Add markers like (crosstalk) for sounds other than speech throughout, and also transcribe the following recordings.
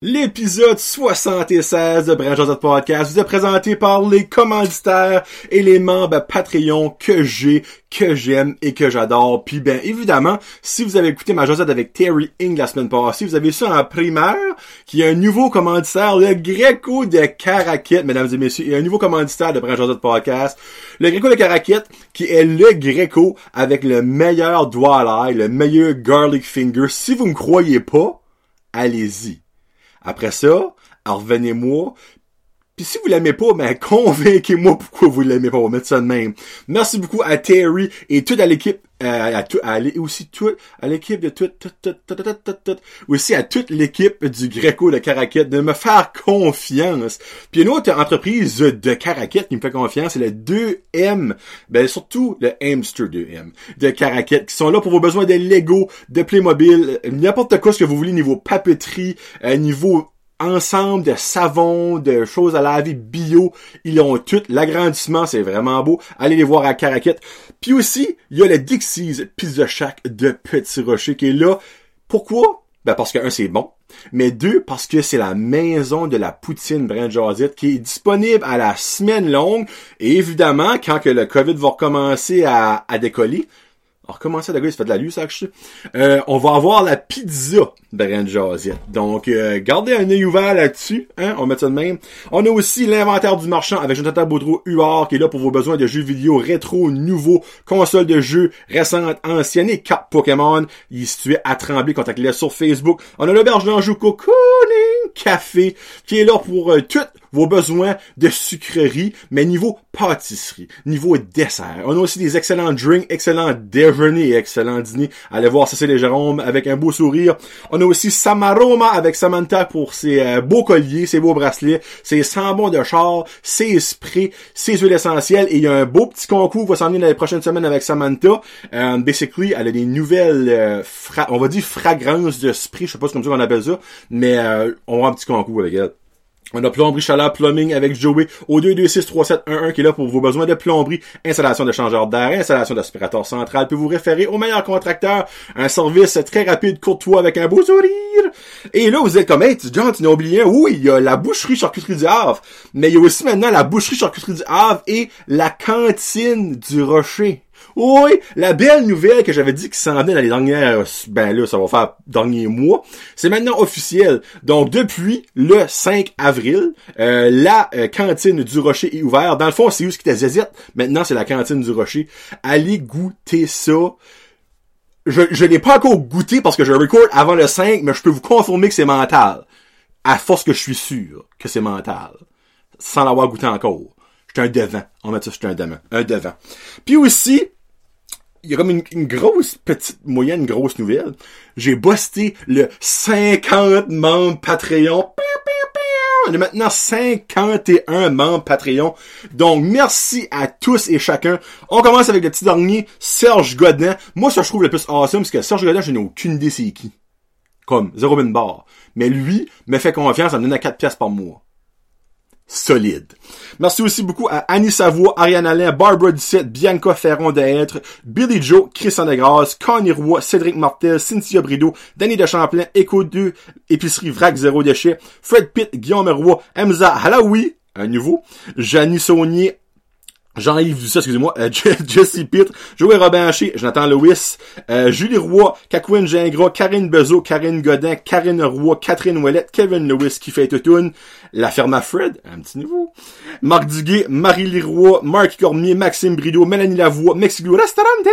L'épisode 76 de Branch Podcast vous est présenté par les commanditaires et les membres Patreon que j'ai, que j'aime et que j'adore. Puis ben évidemment, si vous avez écouté ma Josette avec Terry Ing la semaine passée, vous avez ça en primaire, qui est un nouveau commanditaire, le Greco de Caraquette, mesdames et messieurs, et un nouveau commanditaire de Branch Podcast. Le Greco de Caraquette, qui est le Greco avec le meilleur doigt à l'ail, le meilleur garlic finger. Si vous me croyez pas, allez-y après ça, revenez-moi. Puis si vous l'aimez pas, ben (laughs) convainquez-moi pourquoi vous l'aimez pas. On va mettre ça de même. Merci beaucoup à Terry et toute à l'équipe, euh, à, tout, à aussi toute à l'équipe de tout, tout, tout, tout, tout, tout, aussi à toute l'équipe du Greco de Caraquette de me faire confiance. Puis une autre entreprise de Caraquette qui me fait confiance, c'est le 2M, ben surtout le Hamster 2M de Caraquette qui sont là pour vos besoins de Lego, de Playmobil, n'importe quoi ce que vous voulez niveau papeterie, euh, niveau ensemble de savons, de choses à laver bio. Ils ont tout. L'agrandissement, c'est vraiment beau. Allez les voir à Caraquette. Puis aussi, il y a le Dixie's Pizza Shack de Petit Rocher qui est là. Pourquoi? Ben parce que un, c'est bon. Mais deux, parce que c'est la maison de la poutine Brand qui est disponible à la semaine longue. Et évidemment, quand que le COVID va recommencer à décoller, alors, comment ça, il se fait de la lue, ça, que euh, On va avoir la pizza de Josette. Donc, euh, gardez un œil ouvert là-dessus, hein, on met ça de même. On a aussi l'inventaire du marchand avec Jonathan Boudreau UR qui est là pour vos besoins de jeux vidéo rétro, nouveaux, consoles de jeux récentes, anciennes et cartes Pokémon. Il est situé à Tremblay, contactez-le sur Facebook. On a l'auberge d'Anjou Cocooning Café qui est là pour euh, toutes vos besoins de sucrerie, mais niveau pâtisserie, niveau dessert. On a aussi des excellents drinks, excellents déjeuners et excellents dîners. Allez voir c'est les Jérôme avec un beau sourire. On a aussi Samaroma avec Samantha pour ses euh, beaux colliers, ses beaux bracelets, ses sambons de char, ses sprays, ses huiles essentielles. Et il y a un beau petit concours qui va s'en venir dans les prochaines semaines avec Samantha. Euh, basically, elle a des nouvelles, euh, on va dire fragrances de spray, je sais pas ce qu'on appelle ça, mais euh, on va un petit concours avec elle. On a plomberie chaleur plumbing avec Joey au 2263711 qui est là pour vos besoins de plomberie, installation de changeur d'air, installation d'aspirateur central. Puis vous référer au meilleur contracteur, un service très rapide, courtois avec un beau sourire. Et là, vous êtes comme, hey, John, tu n'as oublié Oui, il y a la boucherie charcuterie du Havre, mais il y a aussi maintenant la boucherie charcuterie du Havre et la cantine du Rocher. Oui, la belle nouvelle que j'avais dit qui s'en venait dans les dernières, ben là, ça va faire dernier mois, c'est maintenant officiel. Donc, depuis le 5 avril, euh, la euh, cantine du Rocher est ouverte. Dans le fond, c'est où ce qui Zézette? Maintenant, c'est la cantine du Rocher. Allez goûter ça. Je, je l'ai pas encore goûté parce que je record avant le 5, mais je peux vous confirmer que c'est mental. À force que je suis sûr que c'est mental. Sans l'avoir goûté encore. J'étais un devant. On va dire ça, j'étais un devant. Un devant. Puis aussi, il y a comme une, grosse petite moyenne grosse nouvelle. J'ai busté le 50 membres Patreon. On est maintenant 51 membres Patreon. Donc, merci à tous et chacun. On commence avec le petit dernier, Serge Godin. Moi, ça, je trouve le plus awesome, parce que Serge Godin, je n'ai aucune idée c'est qui. Comme, zéro bin bar. Mais lui, me fait confiance, ça me à 4 pièces par mois solide. Merci aussi beaucoup à Annie Savoie, Ariane Alain, Barbara Ducette, Bianca Ferron d'être, Billy Joe, Christian Degras, Connie Roy, Cédric Martel, Cynthia Brideau, Danny de Champlain, Echo 2, Épicerie Vrac Zéro Déchet, Fred Pitt, Guillaume Roy, Emza Halaoui, un nouveau, Janie Saunier, Jean-Yves Dussault, excusez-moi, euh, (laughs) Jesse Pitt, Joey Robin Haché, Jonathan Lewis, euh, Julie Roy, Cacouine Gingras, Karine Bezo, Karine Godin, Karine Roy, Catherine Ouellette, Kevin Lewis qui fait tout La Ferme à Fred, un petit niveau, Marc Duguay, Marie Leroy, Marc Cormier, Maxime Brideau, Mélanie Lavoie, Mexico Restaurante,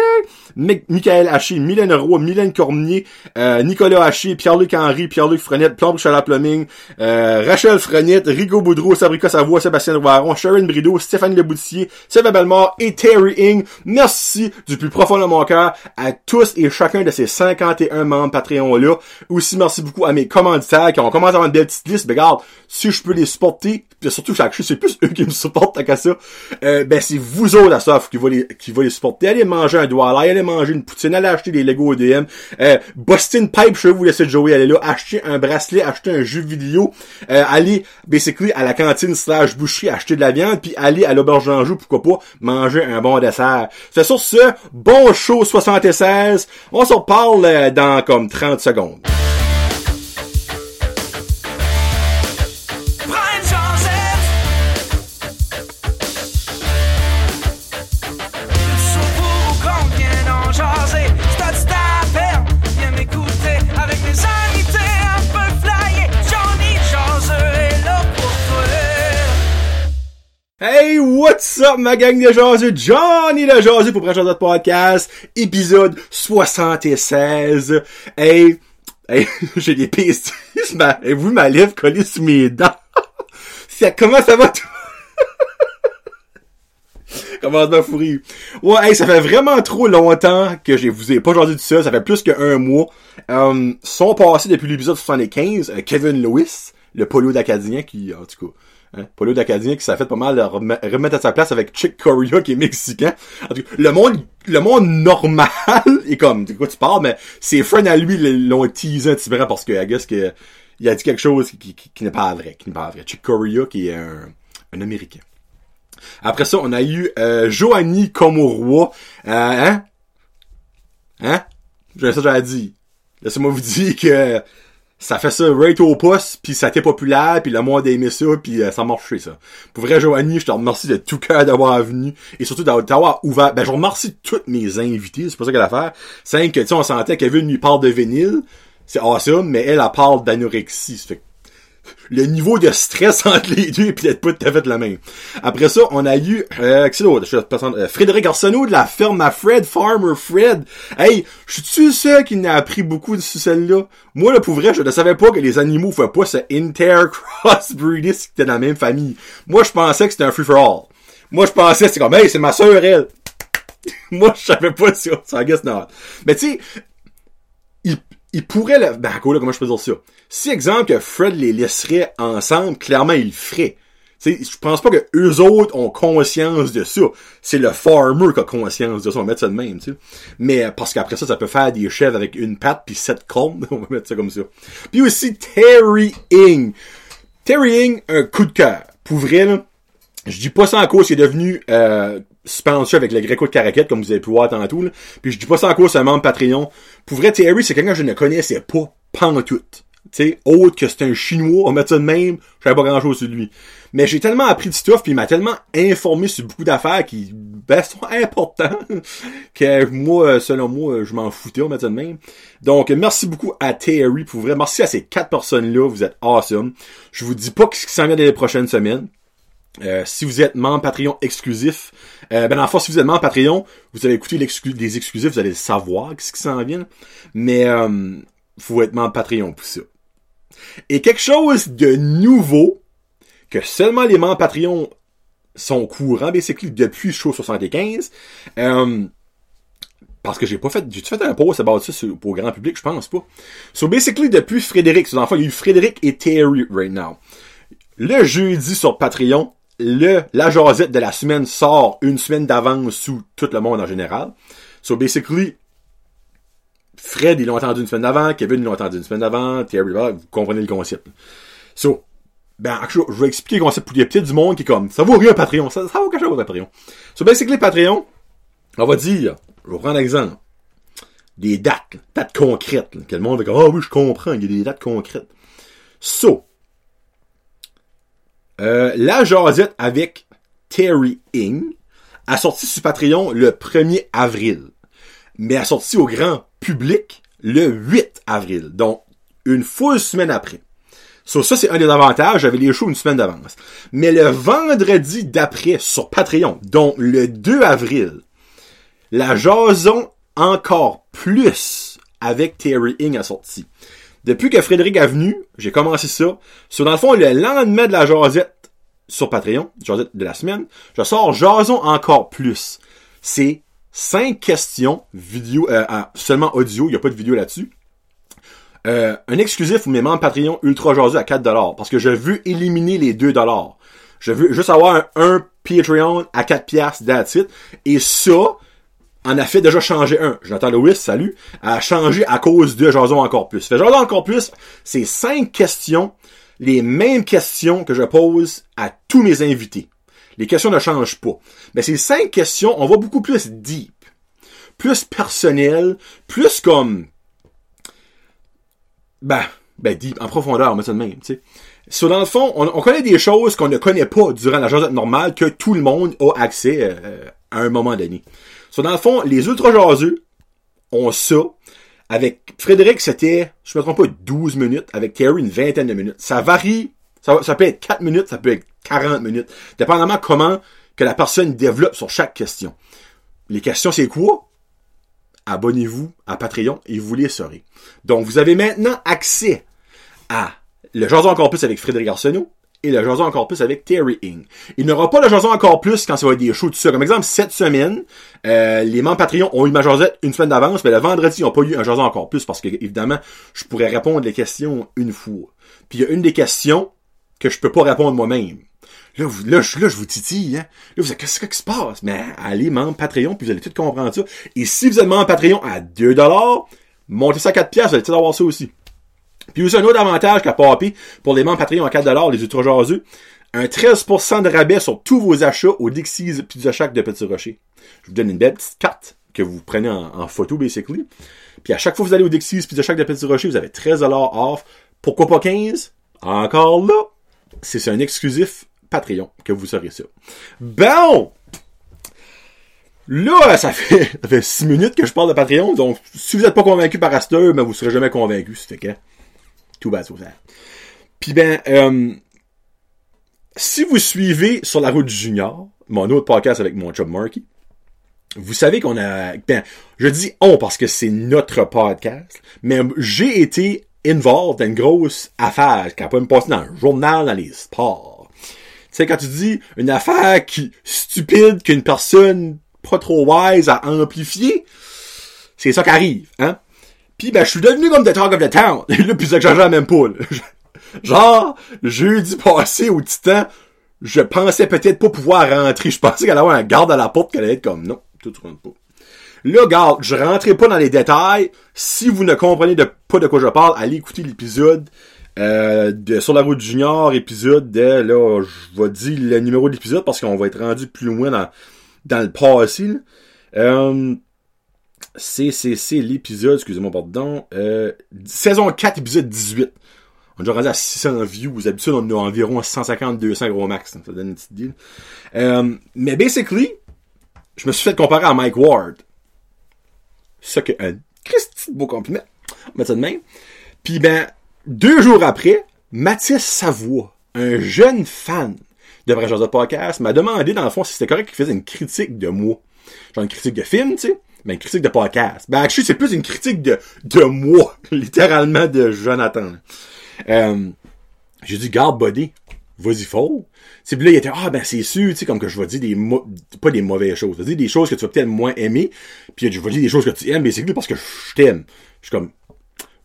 Michael Haché, Mylène Roy, Mylène Cormier, euh, Nicolas Haché, Pierre-Luc Henry, Pierre-Luc Frenette, Plomb Chalat Plumbing, Rachel Frenette, Rigo Boudreau, Sabrica Savoie, Sébastien Roiron, Sharon Brideau, Stéphanie Leboutier, Sylvain Bellemare et Terry Ing. Merci du plus profond de mon cœur à tous et chacun de ces 51 membres Patreon-là. Aussi, merci beaucoup à mes commanditaires qui ont commencé à avoir une belle petite liste. regarde, si je les supporter, surtout chaque c'est plus eux qui me supportent qu'à ça, euh, ben c'est vous autres à ça qui va les, qui va les supporter. Allez manger un doigt allez manger une poutine, allez acheter des Lego ODM. Euh, Boston Pipe, je vais vous laisser jouer, allez là, acheter un bracelet, acheter un jeu vidéo, euh, allez, basically, à la cantine slash boucherie, acheter de la viande, puis aller à l'auberge d'Anjou, pourquoi manger un bon dessert. C'est sur ce, bon show 76. On se reparle euh, dans comme 30 secondes. What's up, ma gang de jaseux? Johnny le jaseux pour Brand Jaseux Podcast, épisode 76. Hey, hey, (laughs) j'ai des pistes. (laughs) Et vous, ma lèvre collée sur mes dents. (laughs) ça, comment ça va, toi? Comment ça fourri? Ouais, hey, ça fait vraiment trop longtemps que je vous ai pas jasé de ça. Ça fait plus qu'un mois. Euh, sont passés depuis l'épisode 75, euh, Kevin Lewis, le polo d'Acadien qui, en tout cas, Hein? Paulo d'Acadien qui s'est fait pas mal remettre à sa place avec Chick Corea qui est mexicain. le monde, le monde normal (laughs) est comme, de quoi tu parles, mais ses friends à lui l'ont teasé un petit peu parce que, I guess que, il a dit quelque chose qui, qui, n'est pas vrai, qui n'est pas vrai. Chick Corea qui est un, un Américain. Après ça, on a eu euh, Comorois. Euh, hein? Hein? Ça, j'avais dit. Laissez-moi vous dire que ça fait ça right au poste, puis ça été populaire, puis le monde a aimé ça, puis euh, ça a marché, ça. Pour vrai, Joanie, je te remercie de tout cœur d'avoir venu, et surtout d'avoir ouvert... Ben, je remercie tous mes invités, c'est pas ça qu'elle a à faire. C'est que, tu sais, on sentait qu'elle lui parle de vinyle, c'est awesome, mais elle, elle parle d'anorexie, fait le niveau de stress (laughs) entre les deux est peut-être pas tout à fait le même. Après ça, on a eu euh, euh, Frédéric Arsenault de la ferme à Fred, Farmer Fred. Hey, je suis seul qui n'a appris beaucoup de celle-là? Moi, là, pour vrai, je ne savais pas que les animaux faisaient pas ce inter-crossbreeding (laughs) qui était dans la même famille. Moi, je pensais que c'était un free-for-all. Moi, je pensais, c'est comme, hey, c'est ma sœur, elle. (laughs) Moi, je savais pas ça. Ça, guess not. Mais tu sais, il, il pourrait le... Ben, quoi, là, comment je peux dire ça? Si, exemple, que Fred les laisserait ensemble, clairement, il le ferait. sais, je pense pas que eux autres ont conscience de ça. C'est le farmer qui a conscience de ça. On va mettre ça de même, tu sais. Mais parce qu'après ça, ça peut faire des chèvres avec une patte puis sept cornes. (laughs) On va mettre ça comme ça. Puis aussi Terry Ing. Terry Ing, un coup de cœur. Pour vrai, là, je dis pas ça en cause qu'il est devenu euh, sponsor avec le Greco de Caraquette, comme vous avez pu voir tantôt. Là. Puis je dis pas ça en cause, c'est un membre Patreon. Pour vrai, Terry, c'est quelqu'un que je ne connaissais pas, tout. Sais, autre que c'est un Chinois, on met ça de même, je pas grand chose sur lui. Mais j'ai tellement appris de stuff, puis il m'a tellement informé sur beaucoup d'affaires qui ben, sont importants (laughs) que moi, selon moi, je m'en foutais, on met ça de même. Donc, merci beaucoup à Terry, pour vrai. Merci à ces quatre personnes-là, vous êtes awesome. Je vous dis pas ce qui s'en vient dans les prochaines semaines. Euh, si vous êtes membre Patreon exclusif, euh, ben en si vous êtes membre Patreon, vous allez écouter des exclusifs, vous allez savoir ce qui s'en vient. Mais euh, faut être membre Patreon pour ça. Et quelque chose de nouveau que seulement les membres Patreon sont courants, basically, depuis show 75. Euh, parce que j'ai pas fait, j'ai fait un post about ça pour le grand public, je pense pas. So basically, depuis Frédéric, so, enfin, il y a eu Frédéric et Terry right now. Le jeudi sur Patreon, le, la jasette de la semaine sort une semaine d'avance sous tout le monde en général. So basically, Fred, ils l'ont entendu une semaine d'avant, Kevin, ils l'ont entendu une semaine d'avant, Terry, vous comprenez le concept. So, ben, je vais expliquer le concept pour les petits du monde qui est comme, ça vaut rien Patreon, ça, vaut quelque chose Patreon. So, basically, Patreon, on va dire, je vais prendre un exemple. Des dates, dates concrètes, que le monde va dire, ah oui, je comprends, il y a des dates concrètes. So, euh, la jasette avec Terry Ing a sorti sur Patreon le 1er avril, mais sorti au grand public le 8 avril, donc une full semaine après. So, ça, c'est un des avantages. J'avais les shows une semaine d'avance. Mais le vendredi d'après, sur Patreon, donc le 2 avril, la jason encore plus avec Terry Ing a sorti. Depuis que Frédéric est venu, j'ai commencé ça. Sur dans le fond, le lendemain de la jasette sur Patreon, jasette de la semaine, je sors Jason encore plus. C'est cinq questions vidéo, euh, seulement audio, il n'y a pas de vidéo là-dessus. Euh, un exclusif pour mes membres Patreon ultra jaseux à 4$. Parce que je veux éliminer les 2$. Je veux juste avoir un, un Patreon à 4$, that's it. Et ça, en a fait déjà changer un. Jonathan Lewis, salut, a changé à cause de Jason encore plus. Fait Jason encore plus, c'est cinq questions, les mêmes questions que je pose à tous mes invités. Les questions ne changent pas. Mais ces cinq questions, on va beaucoup plus deep, plus personnel, plus comme, ben, ben deep, en profondeur, on met ça de même, tu sais. So, dans le fond, on, connaît des choses qu'on ne connaît pas durant la journée normale que tout le monde a accès euh, à un moment donné. So, dans le fond, les ultra jaseux ont ça. Avec Frédéric, c'était, je me trompe pas, 12 minutes. Avec Terry, une vingtaine de minutes. Ça varie. Ça, ça peut être 4 minutes, ça peut être 40 minutes. Dépendamment comment que la personne développe sur chaque question. Les questions, c'est quoi? Abonnez-vous à Patreon et vous les saurez. Donc, vous avez maintenant accès à le Jason encore plus avec Frédéric Arsenault et le Jason encore plus avec Terry Ing. Il n'y aura pas le Jason encore plus quand ça va être des shows tout ça. Comme exemple, cette semaine, euh, les membres Patreon ont eu ma Josette une semaine d'avance, mais le vendredi, ils n'ont pas eu un Jason encore plus parce que, évidemment, je pourrais répondre les questions une fois. Puis il y a une des questions que je peux pas répondre moi-même. Là, vous, là, je, là, je vous titille, hein. Là, vous êtes, qu'est-ce qui se passe? Mais allez, membre Patreon, puis vous allez tout comprendre ça. Et si vous êtes membre Patreon à 2 montez ça à 4 piastres, vous allez tout avoir ça aussi. Puis aussi un autre avantage qu'a Papy pour les membres Patreon à 4 les ultra jaseux, un 13% de rabais sur tous vos achats au Dixie's Pizza Shack de Petit Rocher. Je vous donne une belle petite carte que vous prenez en, photo, basically. Puis à chaque fois que vous allez au Dixie's Pizza Shack de Petit Rocher, vous avez 13 off. Pourquoi pas 15? Encore là, c'est un exclusif Patreon que vous saurez ça. Bon! Là, ça fait, (laughs) ça fait 6 minutes que je parle de Patreon, donc si vous n'êtes pas convaincu par Aster, ben vous serez jamais convaincu, c'est que tout bas ça. Puis ben, euh, si vous suivez sur la route du junior, mon autre podcast avec mon job Marky, vous savez qu'on a, ben, je dis on parce que c'est notre podcast, mais j'ai été involved dans une grosse affaire qui pas me passé dans un journal dans les sports. Tu sais, quand tu dis une affaire qui, stupide qu'une personne pas trop wise a amplifié, c'est ça qui arrive, hein? Puis ben, je suis devenu comme the talk of the town. (laughs) Là, puis ça que même pas, (laughs) Genre, jeudi passé au Titan, je pensais peut-être pas pouvoir rentrer. Je pensais qu'elle allait avoir un garde à la porte qu'elle allait être comme, non, tout rentre pas. Là, garde, je rentrerai pas dans les détails. Si vous ne comprenez pas de quoi je parle, allez écouter l'épisode euh, de Sur la route junior, épisode de, là, je vais dire le numéro de l'épisode parce qu'on va être rendu plus loin dans, dans le passé. Euh, c'est, c'est, c'est l'épisode, excusez-moi, pardon, euh, saison 4, épisode 18. On est déjà rendu à 600 views. D'habitude, on a environ 150-200 gros max. Ça donne une petite idée. Euh, mais basically, je me suis fait comparer à Mike Ward. Ça que un Christy beau compliment. On mettre ça de même. Puis ben, deux jours après, Mathis Savoie, un jeune fan de Vrai de Podcast, m'a demandé dans le fond si c'était correct qu'il faisait une critique de moi. Genre une critique de film, tu sais. Mais une critique de podcast. Ben, actually, c'est plus une critique de, de moi, (laughs) littéralement de Jonathan. Euh, j'ai dit, garde body, vas-y fort. C'est là, il était, ah, ben, c'est sûr, tu sais, comme que je vais dire des, pas des mauvaises choses. Je vais des choses que tu vas peut-être moins aimer. Puis je vais dire des choses que tu aimes, mais c'est parce que je t'aime. Je suis comme,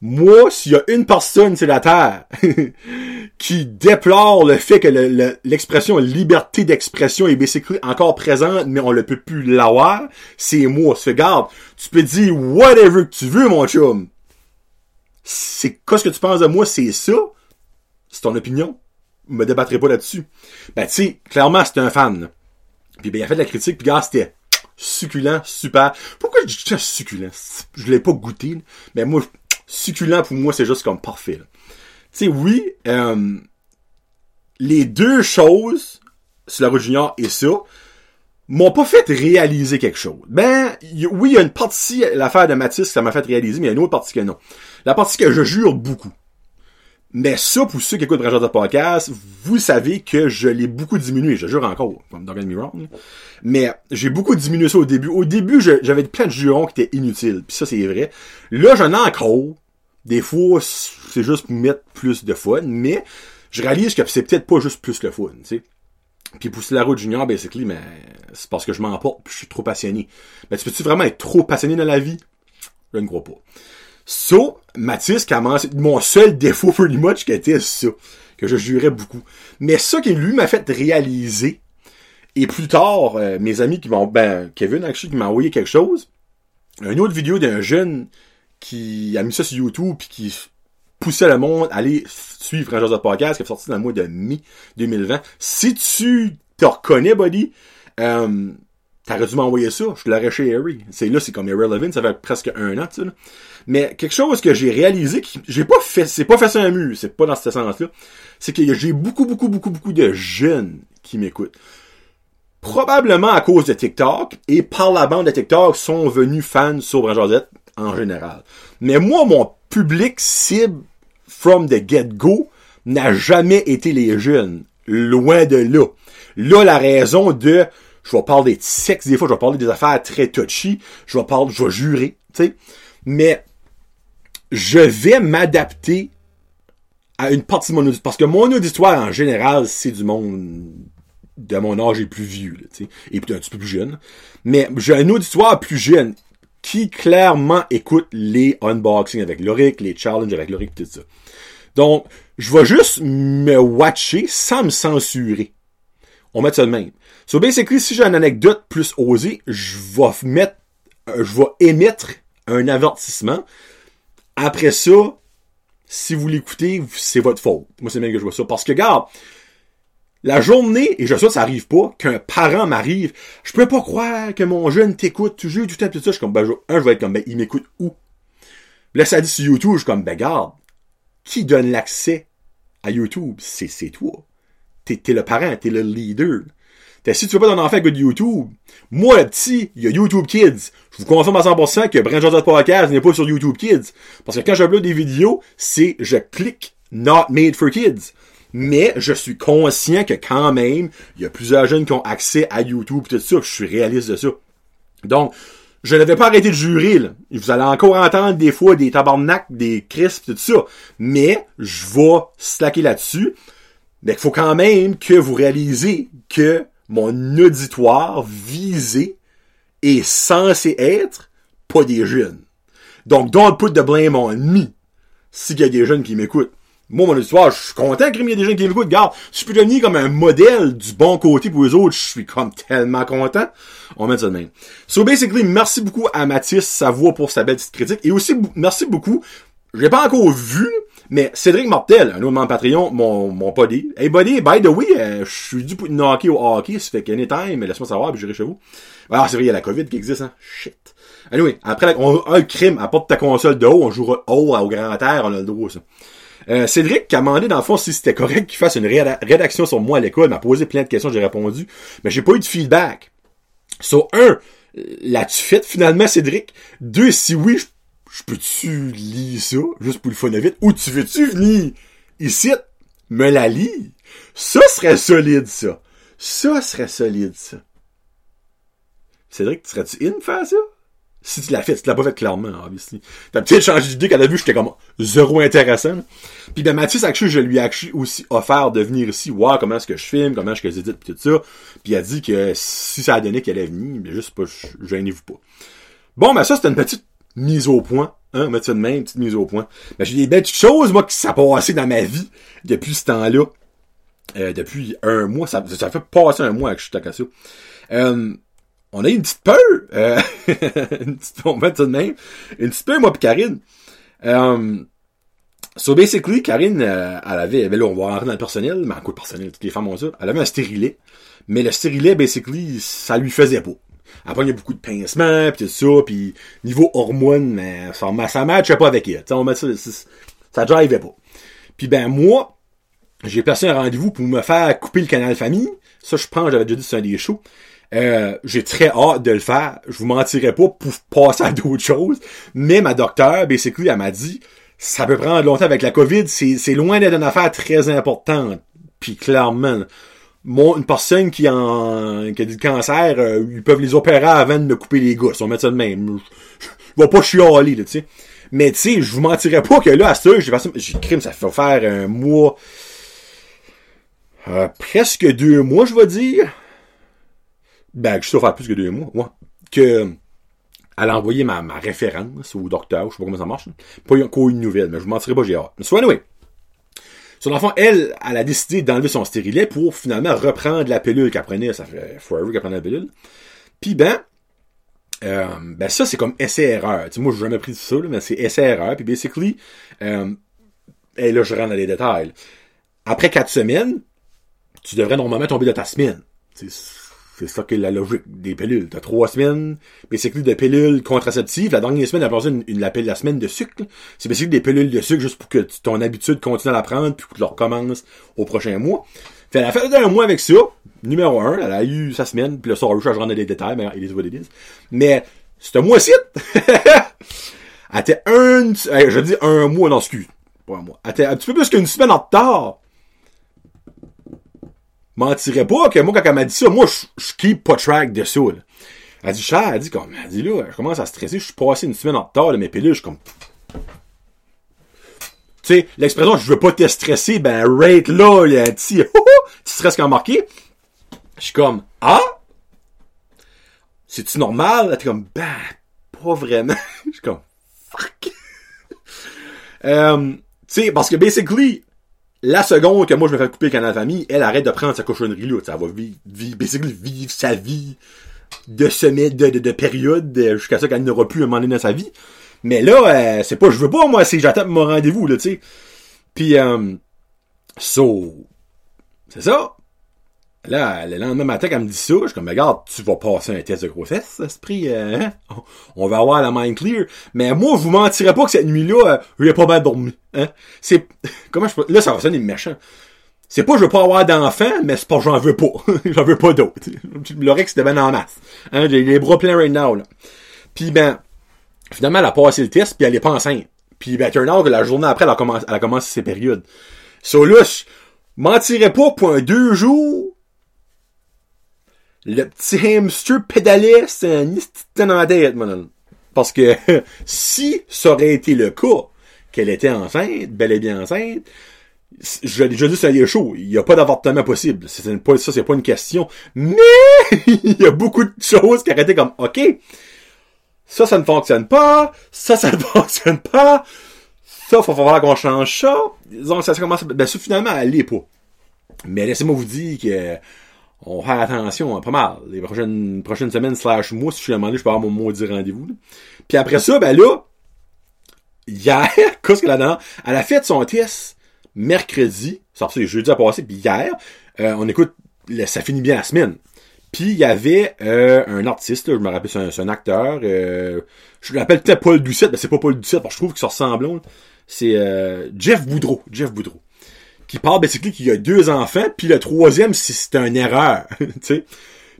moi, s'il y a une personne sur la Terre (laughs) qui déplore le fait que l'expression liberté d'expression est basically encore présente, mais on ne peut plus l'avoir, c'est moi. Se garde, tu peux dire whatever que tu veux, mon chum. C'est quoi ce que tu penses de moi, c'est ça? C'est ton opinion? Me débattrai pas là-dessus. Ben, tu sais, clairement, c'était un fan. Puis ben, il a fait de la critique, puis gars, c'était succulent, super. Pourquoi je dis succulent? Je l'ai pas goûté, mais moi, succulent pour moi, c'est juste comme parfait. Tu sais, oui, euh, les deux choses, sur la route junior et ça, m'ont pas fait réaliser quelque chose. Ben, oui, il y a une partie, l'affaire de Mathis, ça m'a fait réaliser, mais il y a une autre partie que non. La partie que je jure beaucoup. Mais ça, pour ceux qui écoutent Brajard de podcast, vous savez que je l'ai beaucoup diminué. Je jure encore. Don't get me wrong. Mais j'ai beaucoup diminué ça au début. Au début, j'avais plein de jurons qui étaient inutiles. Puis ça, c'est vrai. Là, j'en ai encore. Des fois, c'est juste pour mettre plus de fun. Mais je réalise que c'est peut-être pas juste plus le fun, tu sais. Puis pousser la route junior, basically, mais c'est parce que je m'emporte puis je suis trop passionné. Mais tu peux-tu vraiment être trop passionné dans la vie? Je ne crois pas. So, Mathis commence, mon seul défaut pretty much qui était ça, que je jurais beaucoup. Mais ça qui lui m'a fait réaliser, et plus tard, euh, mes amis qui m'ont, ben, Kevin, actually, qui m'a envoyé quelque chose, une autre vidéo d'un jeune qui a mis ça sur YouTube puis qui poussait le monde à aller suivre un de podcast qui est sorti dans le mois de mai 2020. Si tu te reconnais, buddy, euh, t'aurais dû m'envoyer ça. Je l'aurais chez Harry. C'est là, c'est comme Irrelevant, ça fait presque un an, tu sais, mais quelque chose que j'ai réalisé, que j'ai pas fait, c'est pas fait ça un mur, c'est pas dans ce sens-là, c'est que j'ai beaucoup, beaucoup, beaucoup, beaucoup de jeunes qui m'écoutent. Probablement à cause de TikTok et par la bande de TikTok sont venus fans sur Branjazette en général. Mais moi, mon public cible from the get-go n'a jamais été les jeunes. Loin de là. Là, la raison de je vais parler de sexe des fois, je vais parler des affaires très touchy, je vais parler, je vais jurer, tu sais. Mais je vais m'adapter à une partie de mon auditoire. Parce que mon auditoire, en général, c'est du monde de mon âge et plus vieux, là, et un petit peu plus jeune. Mais j'ai un auditoire plus jeune qui clairement écoute les unboxings avec Loric, les challenges avec Loric, tout ça. Donc, je vais juste me watcher sans me censurer. On met ça de même. So basically, si j'ai une anecdote plus osée, je vais mettre, je vais émettre un avertissement après ça, si vous l'écoutez, c'est votre faute. Moi, c'est bien que je vois ça. Parce que, regarde, la journée, et je sais ça arrive pas, qu'un parent m'arrive, je peux pas croire que mon jeune t'écoute, tu joues, tout ça, tout ça. Je suis comme, ben, un, je vais être comme, ben, il m'écoute où? Là, ça dit sur YouTube, je suis comme, ben, garde, qui donne l'accès à YouTube? C'est, toi. T'es, t'es le parent, t'es le leader si tu veux pas ton enfant écoute YouTube, moi, le petit, il y a YouTube Kids. Je vous confirme à 100% que Brand Joseph Podcast n'est pas sur YouTube Kids. Parce que quand j'upload des vidéos, c'est je clique Not Made for Kids. Mais je suis conscient que quand même, il y a plusieurs jeunes qui ont accès à YouTube et tout ça. Je suis réaliste de ça. Donc, je n'avais pas arrêté de jurer, là. Vous allez encore entendre des fois des tabarnaks, des crisps, tout ça. Mais, je vais slacker là-dessus. Mais il faut quand même que vous réalisez que mon auditoire visé est censé être pas des jeunes. Donc, don't put the blame on me s'il y a des jeunes qui m'écoutent. Moi, mon auditoire, je suis content qu'il y ait des jeunes qui m'écoutent. Garde, si je peux devenir comme un modèle du bon côté pour les autres, je suis comme tellement content. On met ça de même. So, basically, merci beaucoup à Mathis Savoie pour sa belle petite critique. Et aussi, merci beaucoup. j'ai pas encore vu, mais Cédric Mortel, un autre membre Patreon, mon, mon buddy. Hey buddy, by the way, euh, je suis du hockey au hockey, ça fait anytime, laisse-moi savoir, puis j'irai chez vous. Ah, c'est vrai, il y a la COVID qui existe, hein. Shit. Anyway, après, on, ah, un crime, apporte ta console de haut, on jouera haut au grand air, on a le droit, ça. Euh, Cédric qui a demandé dans le fond si c'était correct qu'il fasse une rédaction sur moi à l'école, m'a posé plein de questions, j'ai répondu, mais j'ai pas eu de feedback. So, un, euh, l'as-tu fait finalement, Cédric? Deux, si oui, je je peux-tu lire ça, juste pour le fun vite, ou tu veux-tu venir ici, me la lire? Ça serait solide, ça. Ça serait solide, ça. Cédric, serais-tu in faire ça? Si tu l'as fait, tu l'as pas fait clairement, obviously. T'as peut-être changé d'idée qu'elle a vu, j'étais comme zéro intéressant. Puis ben Mathieu Sachu, je lui ai aussi offert de venir ici, voir comment est-ce que je filme, comment est-ce que j'édite, pis tout ça. Puis il a dit que si ça a donné qu'elle allait venir, mais juste pas, je gênez-vous pas. Bon, ben ça, c'était une petite mise au point. Hein, on met ça de même, petite mise au point. Mais j'ai des belles choses, moi, qui s'est passé dans ma vie depuis ce temps-là. Euh, depuis un mois. Ça, ça, fait passer un mois que je suis à euh, on a eu une petite peur. Euh, (laughs) une petite, on met ça de même. Une petite peur, moi, puis Karine. Um, so basically, Karine, euh, elle avait, ben là, on va rentrer dans le personnel, mais en quoi le personnel, toutes les femmes ont ça. Elle avait un stérilet. Mais le stérilet, basically, ça lui faisait pas. Après, il y a beaucoup de pincements, puis tout ça, puis niveau hormones, mais ça, ça matchait pas avec elle. T'sais, on met ça, ça drivait pas. Puis ben moi, j'ai placé un rendez-vous pour me faire couper le canal famille. Ça, je pense, j'avais déjà dit c'est un des shows. Euh, j'ai très hâte de le faire. Je vous mentirai pas pour passer à d'autres choses. Mais ma docteur, basically, elle m'a dit, ça peut prendre longtemps avec la COVID. C'est, c'est loin d'être une affaire très importante. Puis clairement, une personne qui, en, qui a du cancer, euh, ils peuvent les opérer avant de couper les gosses. On met ça de même. Je, je vais pas chialer, là, tu sais. Mais, tu sais, je vous mentirais pas que là, à ce j'ai passé, j'ai crime, ça fait faire un mois, euh, presque deux mois, je vais dire. Ben, je suis sûr faire plus que deux mois, moi. Que, elle a envoyé ma, ma référence au docteur, je sais pas comment ça marche. Pas encore une nouvelle, mais je vous mentirais pas, j'ai hâte. So, anyway. Son enfant, elle, elle a décidé d'enlever son stérilet pour finalement reprendre la pilule qu'elle prenait. Ça fait forever qu'elle prenait la pilule. Puis ben, euh, ben ça, c'est comme essai-erreur. Tu sais, moi, j'ai jamais pris ça, là, mais c'est essai-erreur. Puis basically, euh, et là, je rentre dans les détails. Après quatre semaines, tu devrais normalement tomber de ta semaine. C'est ça qui est la logique des pilules. T'as trois semaines, mais c'est que de pilules contraceptives. La dernière semaine, après ça, une, une, la, la semaine de sucre. C'est mes cycles des pilules de sucre juste pour que ton habitude continue à la prendre puis que tu recommences au prochain mois. Fait, elle a fait un mois avec ça. Numéro un, elle a eu sa semaine. Puis le soir, je rentre dans les détails, mais il est what it is. Mais, ce mois-ci, (laughs) elle était un, eh, je dis un mois, non, excuse. Pas un mois. Elle était un petit peu plus qu'une semaine en retard mentirais pas que moi, quand elle m'a dit ça, moi, je, keep pas track de ça, là. Elle dit, cher, elle dit comme, elle dit là, je commence à stresser, je suis passé une semaine en retard, là, mes pilules, je suis comme, tu sais, l'expression je veux pas te stresser, ben rate là, petit (laughs) tu stresses quand marqué. Je suis comme Ah? C'est-tu normal? T'es comme ben pas vraiment. (laughs) Je suis comme fuck. (laughs) euh, tu sais, parce que basically, la seconde que moi je me fais couper le canal famille, elle arrête de prendre sa cochonnerie là. Ça va vivre, vivre, basically vivre sa vie de semaine, de, de, de période jusqu'à ce qu'elle n'aura plus un moment donné dans sa vie. Mais là, euh, c'est pas je veux pas, moi, c'est j'attends mon rendez-vous, là, tu sais. Puis, euh, so, c'est ça. Là, le lendemain matin, elle me dit ça, je suis comme, regarde, tu vas passer un test de grossesse, esprit, euh, hein? on va avoir la mind clear. Mais moi, je vous mentirais pas que cette nuit-là, euh, j'ai pas mal dormi, hein? C'est, (laughs) comment je là, ça va sonner méchant. C'est pas je veux pas avoir d'enfants, mais c'est pas j'en veux pas. (laughs) j'en veux pas d'autres. (laughs) Le Rex, c'était ben en masse. Hein, j'ai les bras pleins right now, là. Puis ben, Finalement, elle a passé le test, puis elle est pas enceinte. Puis ben, turn out, la journée après, elle a commencé, elle a commencé ses périodes. So là, je mentirais pas pour un deux jours. Le petit hamster pédalait, c'est un tête, mon Parce que (laughs) si ça aurait été le cas, qu'elle était enceinte, bel et bien enceinte, je l'ai déjà dit, c'est chaud. Il n'y a pas d'avortement possible. C'est ça, c'est pas une question. Mais, (laughs) il y a beaucoup de choses qui arrêtaient comme, OK, ça, ça ne fonctionne pas, ça, ça (laughs) ne fonctionne pas, ça, il va falloir qu'on change ça. Donc, ça commence, ben, ça, finalement, elle l'est pas. Mais laissez-moi vous dire que, on fait attention, hein, pas mal. Les prochaines, prochaines semaines slash mois, si je suis demandé, je peux avoir mon maudit rendez-vous, Puis après ça, ben là, hier, (laughs) qu'est-ce qu'elle a Elle a fait son test mercredi, ça c'est jeudi à passer, puis hier, euh, on écoute, ça finit bien la semaine. Puis il y avait euh, un artiste, je me rappelle, c'est un, acteur. Euh, je l'appelle peut-être Paul Doucette, mais c'est pas Paul Doucette, parce que je trouve que ça ressemble. C'est euh, Jeff Boudreau. Jeff Boudreau. Qui parle basically qu'il y a deux enfants, puis le troisième, c'est une erreur. (laughs) sais.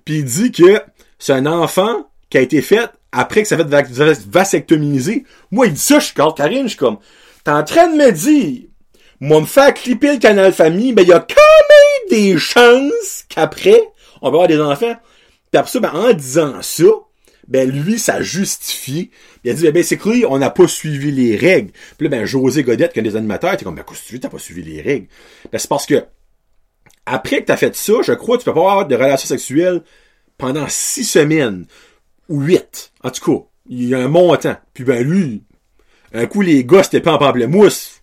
Puis il dit que c'est un enfant qui a été fait après que ça va être vasectomisé. Moi, il dit ça, je suis quand Karine, je suis comme, t'es en train de me dire, moi me faire clipper le canal famille, mais il y a quand même des chances qu'après, on va avoir des enfants. Puis après ça, ben, en disant ça, ben lui, ça justifie. Il a dit, ben, c'est clair, on n'a pas suivi les règles. Puis là, ben, José Godette, qui est des animateurs, t'es comme, ben, qu'est-ce que tu t'as pas suivi les règles? Ben, c'est parce que, après que t'as fait ça, je crois, tu peux pas avoir de relations sexuelles pendant six semaines. Ou huit. En tout cas, il y a un montant. Puis ben, lui, un coup, les gars, c'était pas en pamplemousse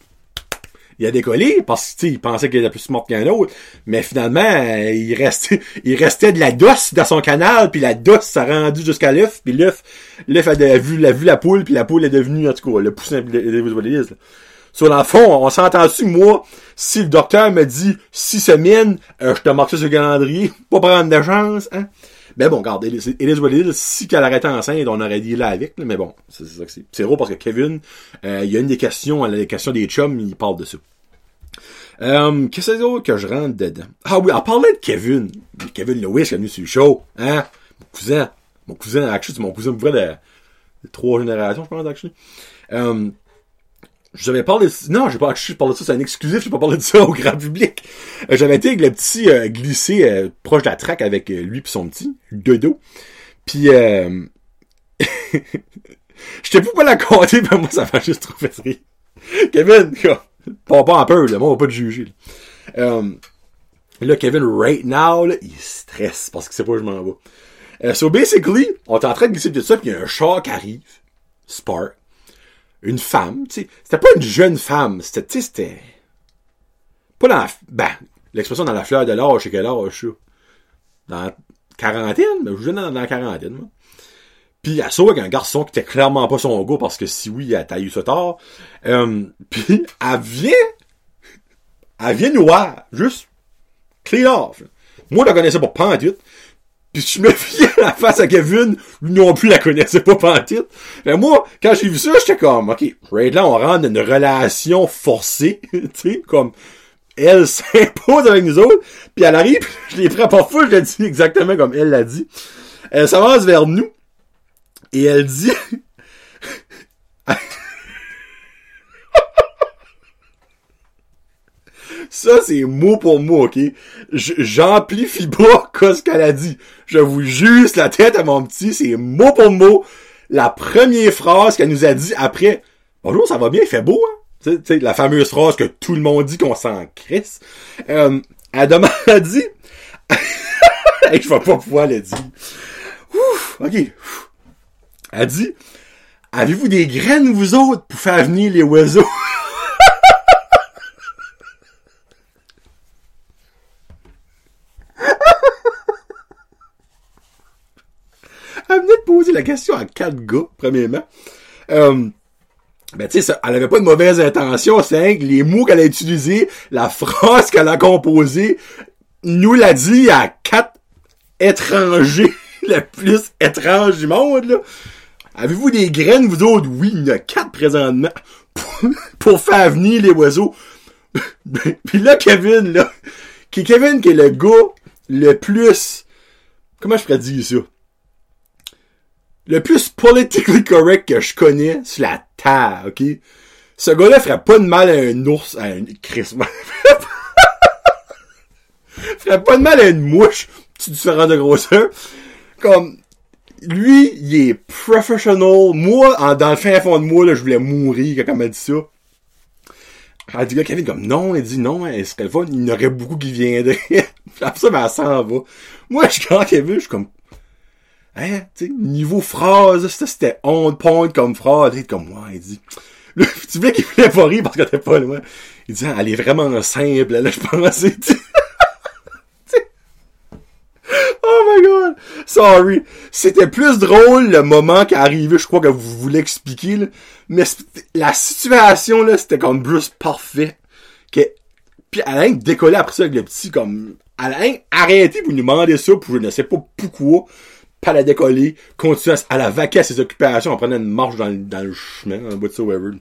il a décollé parce qu'il pensait qu'il était plus smart qu'un autre. Mais finalement, il restait, il restait de la douce dans son canal, puis la douce s'est rendu jusqu'à l'œuf, puis l'œuf, l'œuf a vu, la, poule, puis la poule est devenue, en tout cas, le poussin des Sur le fond, on s'entend-tu, moi, si le docteur me dit six semaines, euh, je te marque sur le calendrier, pas prendre de chance, hein? Ben bon, regarde, Elizabeth si qu'elle arrêtait enceinte, on aurait dit là avec, mais bon, c'est ça que c'est. C'est gros parce que Kevin, euh, il y a une des questions, la question des chums, il parle de ça. Euh, qu'est-ce que c'est que je rentre dedans? Ah oui, en parlant de Kevin. Kevin Lewis qui est venu sur le show. Hein? Mon cousin. Mon cousin, actually, c'est mon cousin vrai de, de, trois générations, je pense, actually. Euh, j'avais parlé de... Non, j'ai pas je parlé de ça, c'est un exclusif, j'ai pas parlé de ça au grand public. Euh, j'avais été avec le petit euh, glissé euh, proche de la traque avec lui puis son petit, Dodo. Puis euh... je t'ai pas la compter, (laughs) mais moi ça m'a juste trop fait rire. Kevin, pas, pas en peur, là, moi on va pas te juger. Là. là, Kevin, right now, là, il stresse parce qu'il sait pas où je m'en vais. so basically, on est en train de glisser tout ça, puis il y a un chat qui arrive. Spark une femme, tu sais. C'était pas une jeune femme, c'était, c'était... Pas dans la... Ben, l'expression dans la fleur de l'âge, c'est quel âge? Dans la quarantaine? Ben, je suis dans, dans la quarantaine, moi. Puis elle sauve avec un garçon qui était clairement pas son goût, parce que si oui, elle a eu ce tort. Euh, (laughs) puis elle vient... Elle vient nous voir, juste clean off. Moi, je la connaissais pas pantoute. Puis je me fiais la face à Kevin, lui non plus la connaissait pas pantoute. Mais moi, quand j'ai vu ça, j'étais comme, ok, right là, on rentre dans une relation forcée, (laughs) tu sais, comme, elle s'impose avec nous autres, puis elle arrive, je l'ai pris parfois, je l'ai dit exactement comme elle l'a dit. Elle s'avance vers nous, et elle dit, (laughs) Ça, c'est mot pour mot, ok? J'amplifie pas ce qu'elle a dit. Je vous juste la tête à mon petit, c'est mot pour mot. La première phrase qu'elle nous a dit après, bonjour, ça va bien, il fait beau, hein? Tu sais, la fameuse phrase que tout le monde dit qu'on s'en crisse. Euh, elle a (laughs) dit, (laughs) je vais pas pouvoir le dire. Ouf, ok. Elle dit, avez-vous des graines, vous autres, pour faire venir les oiseaux? (laughs) venait de poser la question à quatre gars, premièrement. Euh, ben, tu sais, elle avait pas de mauvaise intention, c'est les mots qu'elle a utilisés, la phrase qu'elle a composée, nous l'a dit à quatre étrangers, (laughs) le plus étrange du monde, là. Avez-vous des graines, vous autres? Oui, il y en a quatre présentement. Pour, faire venir les oiseaux. (laughs) Puis là, Kevin, là. Qui Kevin, qui est le gars le plus... Comment je pourrais dire ça? Le plus politically correct que je connais sur la terre, ok? Ce gars-là ferait pas de mal à un ours, à un Christmas. (laughs) ferait pas de mal à une mouche, petit différent de grosseur. Comme, lui, il est professional. Moi, dans le fin fond de moi, là, je voulais mourir quand elle m'a dit ça. Elle dit, là, Kevin, comme, non, elle dit, non, elle serait fun, il y en aurait beaucoup qui viendraient. (laughs) Après ça, ben, elle va. Moi, je, quand Kevin, je suis comme, hein, tu sais, niveau phrase, c'était on point comme phrase, il comme moi, il dit. (laughs) tu vois qu'il voulait pas rire parce que t'es pas loin. Il dit, elle est vraiment simple, là, je pense. (laughs) oh my god! Sorry. C'était plus drôle le moment qui est arrivé, je crois que vous voulez expliquer, là. Mais la situation, là, c'était comme Bruce parfait. Que, puis elle a décollé après ça avec le petit, comme, elle a arrêté pour nous demander ça, pour je ne sais pas pourquoi pas la décoller, continuer à, la vaquer à ses occupations en prenant une marche dans, dans le chemin, whatsoever.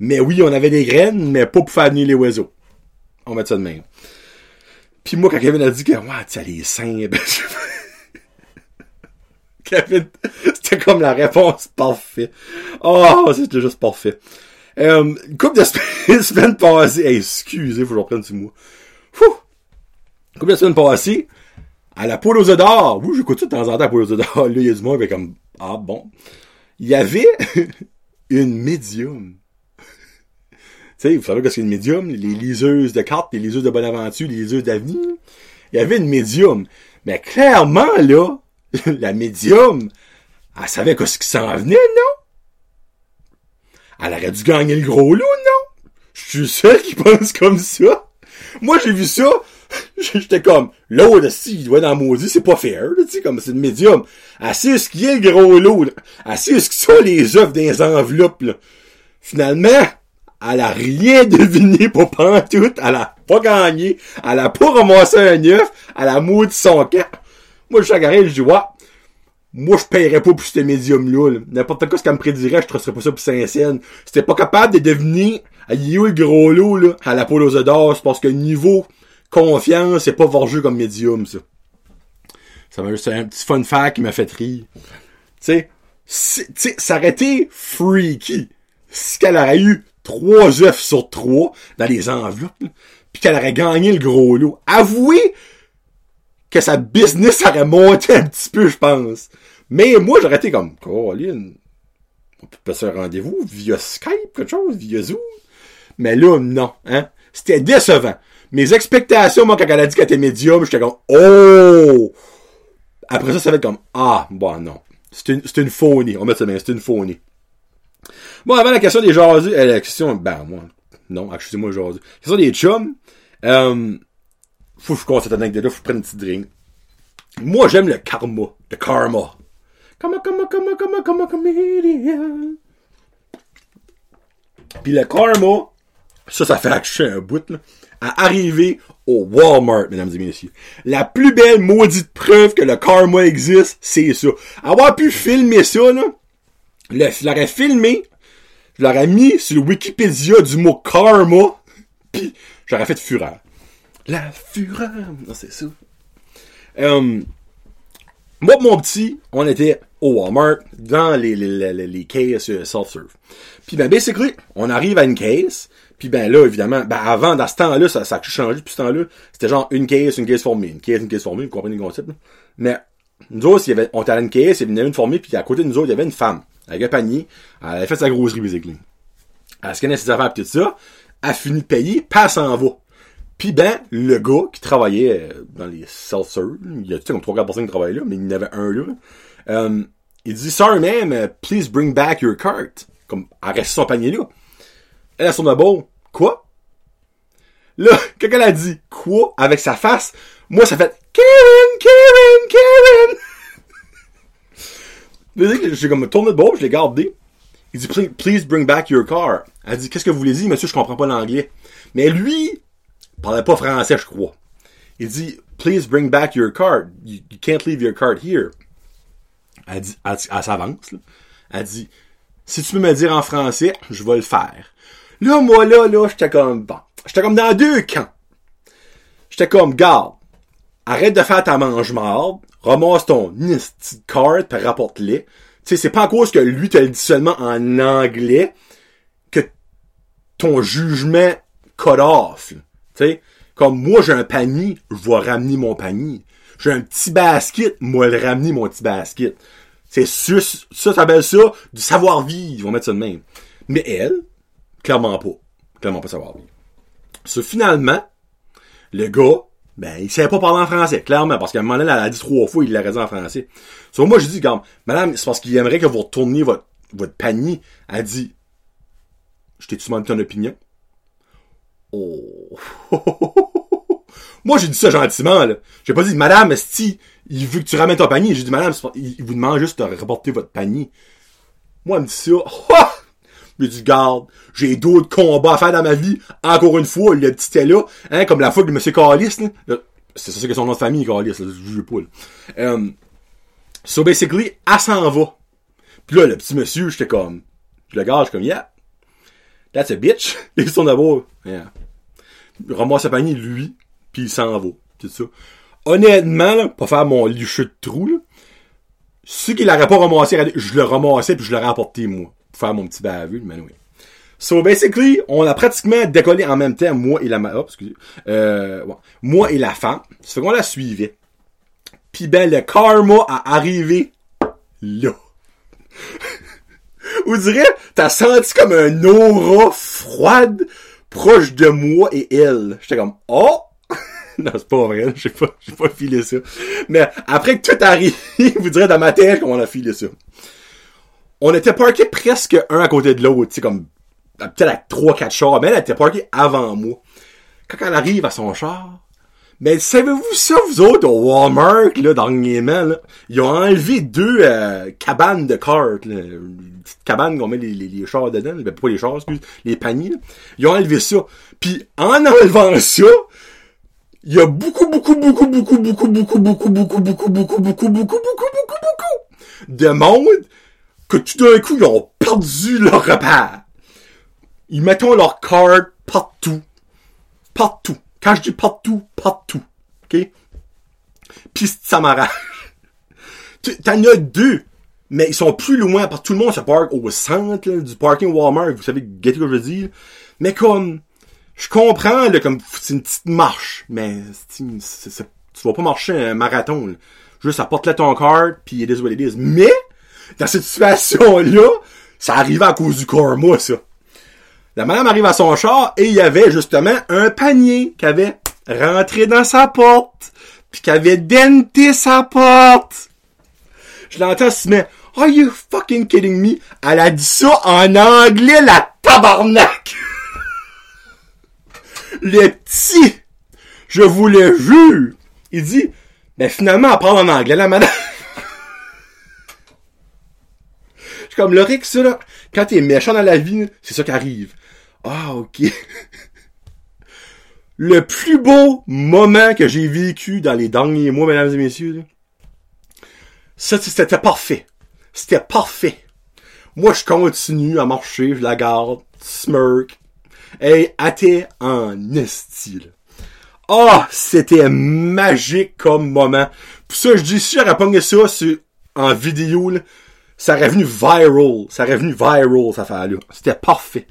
Mais oui, on avait des graines, mais pas pour faire venir les oiseaux. On met ça de même. Puis moi, quand Kevin a dit que, ouais, tu as les seins, ben, (laughs) Kevin, c'était comme la réponse parfaite. Oh, c'était juste parfait. Euh, une couple de semaines, (laughs) passées, hey, excusez, faut que je reprenne ce mot. Fou! Couple de semaines passées, à la poule aux œufs d'or. Oui, j'écoute ça de temps en temps à poule aux œufs d'or. Là, il y a du monde, comme, ah bon. Il y avait (laughs) une médium. tu sais, vous savez que c'est une médium? Les liseuses de cartes, les liseuses de Bonaventure, les liseuses d'avenir. Il y avait une médium. Mais clairement, là, (laughs) la médium, elle savait ce qui s'en venait, non? Elle aurait dû gagner le gros lot, non? Je suis seul qui (laughs) pense comme ça. Moi, j'ai vu ça (laughs) J'étais comme, l'autre, si, il doit dans maudit, c'est pas fair, tu sais, comme c'est une médium. Assez ce qui est le gros lot. Assez ce qui sont les œufs des enveloppes, là. Finalement, elle a rien (laughs) deviné pour pantoute, elle a pas gagné, elle a pas ramassé un œuf, elle a maudit son camp. Moi, je suis je dis, ouais, moi, je paierais pas pour ce médium-là. N'importe quoi ce qu'elle me prédirait, je tracerais pas ça pour Saint-Saëns. C'était pas capable de devenir, y a eu le gros lot, là, à la poule aux d'or, parce que niveau confiance, c'est pas voir comme médium, ça. Ça m'a juste un petit fun fact qui m'a fait rire. Tu sais, ça aurait été freaky si qu'elle aurait eu trois œufs sur trois dans les enveloppes, puis qu'elle aurait gagné le gros lot. Avouez que sa business aurait monté un petit peu, je pense. Mais moi, j'aurais été comme, Caroline, on peut passer un rendez-vous via Skype, quelque chose, via Zoom. Mais là, non, hein. C'était décevant. Mes expectations, moi, quand elle a dit qu'elle était médium, j'étais comme, oh! Après ça, ça va être comme, ah, bon, non. C'est une, c'est une phonie. On met ça bien, c'est une phonie. Bon, avant la question des jaseux, euh, la question, ben, moi, non, excusez-moi, jaseux. La question des chums, euh, faut que je compte cette anecdote-là, faut que je prenne une petite drink. Moi, j'aime le karma. Le karma. Karma, karma, karma, karma, karma, comedian. Puis le karma, ça, ça fait acheter un bout, là à arriver au Walmart, mesdames et messieurs. La plus belle maudite preuve que le karma existe, c'est ça. Avoir pu filmer ça, là, je l'aurais filmé, je l'aurais mis sur le Wikipédia du mot karma, puis j'aurais fait fureur. La fureur, non, c'est ça. Um, Moi mon petit, on était au Walmart, dans les, les, les, les cases euh, self-serve. Puis ben, basically, on arrive à une case, puis ben là, évidemment, ben avant, dans ce temps-là, ça, ça a changé depuis ce temps-là, c'était genre une case, une case formée, une case, une case formée, vous comprenez le concept, là? Mais, nous autres, il y avait, on était à une case, il y avait une formée, puis à côté de nous autres, il y avait une femme, avec un panier, elle avait fait sa grosserie, basically. Elle scannait ses affaires, pis tout ça, elle a fini de payer, puis elle s'en va. Puis ben, le gars qui travaillait euh, dans les self-serve, il y a comme trois quatre personnes qui travaillaient là, mais il y en avait un là. Euh, il dit Sorry ma'am, uh, please bring back your cart. Comme arrête son panier là? Elle a son abo. Quoi? Là, (laughs) elle a dit quoi avec sa face, moi ça fait Karen, Karen, Karen. (laughs) J'ai comme tourné de bord, je l'ai gardé. Il dit please bring back your car. Elle dit qu'est-ce que vous voulez dire, monsieur, je comprends pas l'anglais. Mais lui, parlait pas français, je crois. Il dit, please bring back your card. You, can't leave your card here. Elle dit, elle, s'avance, Elle dit, si tu peux me dire en français, je vais le faire. Là, moi, là, là, j'étais comme, bon, j'étais comme dans deux camps. J'étais comme, garde, arrête de faire ta mange-marde, ramasse ton card, puis rapporte-les. Tu sais, c'est pas à cause que lui te le dit seulement en anglais que ton jugement cut off. Sais, comme moi j'ai un panier, je vais ramener mon panier. J'ai un petit basket, moi le ramener mon petit basket. C'est ça, ça s'appelle ça du savoir-vivre, ils vont mettre ça de même. Mais elle, clairement pas. Clairement pas savoir-vivre. So, finalement, le gars, ben, il savait pas parler en français, clairement, parce qu'à un moment donné, elle a dit trois fois, il l'a raison en français. So, moi, j'ai dit, regarde, madame, c'est parce qu'il aimerait que vous retourniez votre, votre panier. Elle dit, je t'ai-tu demandé ton opinion? Oh. (laughs) Moi, j'ai dit ça gentiment, là. J'ai pas dit, madame, si il veut que tu ramènes ton panier. J'ai dit, madame, il vous demande juste de rapporter votre panier. Moi, elle me dit ça. Mais du garde, j'ai d'autres combats à faire dans ma vie. Encore une fois, le petit était là, hein, comme la fois de M. Carlis. C'est ça que son nom de famille, Carlis, là. Je pas. Um, so basically, elle s'en va. Puis là, le petit monsieur, j'étais comme, je le garde, je suis comme, yeah. That's a bitch. (laughs) Il son d'abord. Yeah ramasse sa panier, lui, puis il s'en va. C'est ça. Honnêtement, là, pas faire mon licheux de trou, là, ce qu'il n'aurait pas ramassé, je le ramassais puis je l'aurais apporté moi. Pour faire mon petit baveux, mais oui. So basically, on a pratiquement décollé en même temps, moi et la oh, excusez, euh, moi et la femme. Fait qu'on la suivait. Puis ben le karma a arrivé là. (laughs) Vous direz, t'as senti comme un aura froide proche de moi et elle? J'étais comme, oh! (laughs) non, c'est pas vrai, j'ai pas, j'ai pas filé ça. Mais après que tout arrive, (laughs) vous direz dans ma tête comment on a filé ça. On était parqués presque un à côté de l'autre, tu sais, comme, peut-être à 3-4 chars, mais elle était parquée avant moi. Quand elle arrive à son char, mais savez-vous ça, vous autres, au Walmart, là, dernièrement, là, ils ont enlevé deux euh, cabanes de cartes, là, une petite cabane qu'on met les, les, les chars dedans, ben, pas les chars, excuse, les paniers. Ils ont enlevé ça. Puis en enlevant ça, il y a beaucoup, beaucoup, beaucoup, beaucoup, beaucoup, beaucoup, beaucoup, beaucoup, beaucoup, beaucoup, beaucoup, beaucoup, beaucoup, beaucoup, beaucoup de monde que tout d'un coup, ils ont perdu leur repère. Ils mettent leur carte partout. Partout. Quand je dis partout, partout. OK? Pis ça m'arrache. T'en as deux, mais ils sont plus loin, parce que tout le monde se parque au centre du parking Walmart, vous savez, ce que je veux dire. Mais comme, je comprends, là, comme, c'est une petite marche, mais tu vas pas marcher un marathon, là. Juste apporte là ton card, puis il est what it Mais, dans cette situation-là, ça arrive à cause du karma, ça. La madame arrive à son char et il y avait justement un panier qui avait rentré dans sa porte, puis qui avait denté sa porte. Je l'entends se met Are you fucking kidding me? Elle a dit ça en anglais, la tabarnak! (laughs) Le petit! Je vous le jure! Il dit, ben finalement, elle parle en anglais, la madame. (laughs) Je comme, le Rick, ça, là, quand t'es méchant dans la vie, c'est ça qui arrive. Ah, ok. (laughs) Le plus beau moment que j'ai vécu dans les derniers mois, mesdames et messieurs, ça, c'était parfait. C'était parfait. Moi, je continue à marcher, je la garde, smirk. Hey, athée en style. Oh, c'était magique comme moment. Puis ça, je dis, si j'aurais pogné ça en vidéo, là, ça aurait venu viral. Ça aurait venu viral, cette affaire-là. C'était parfait.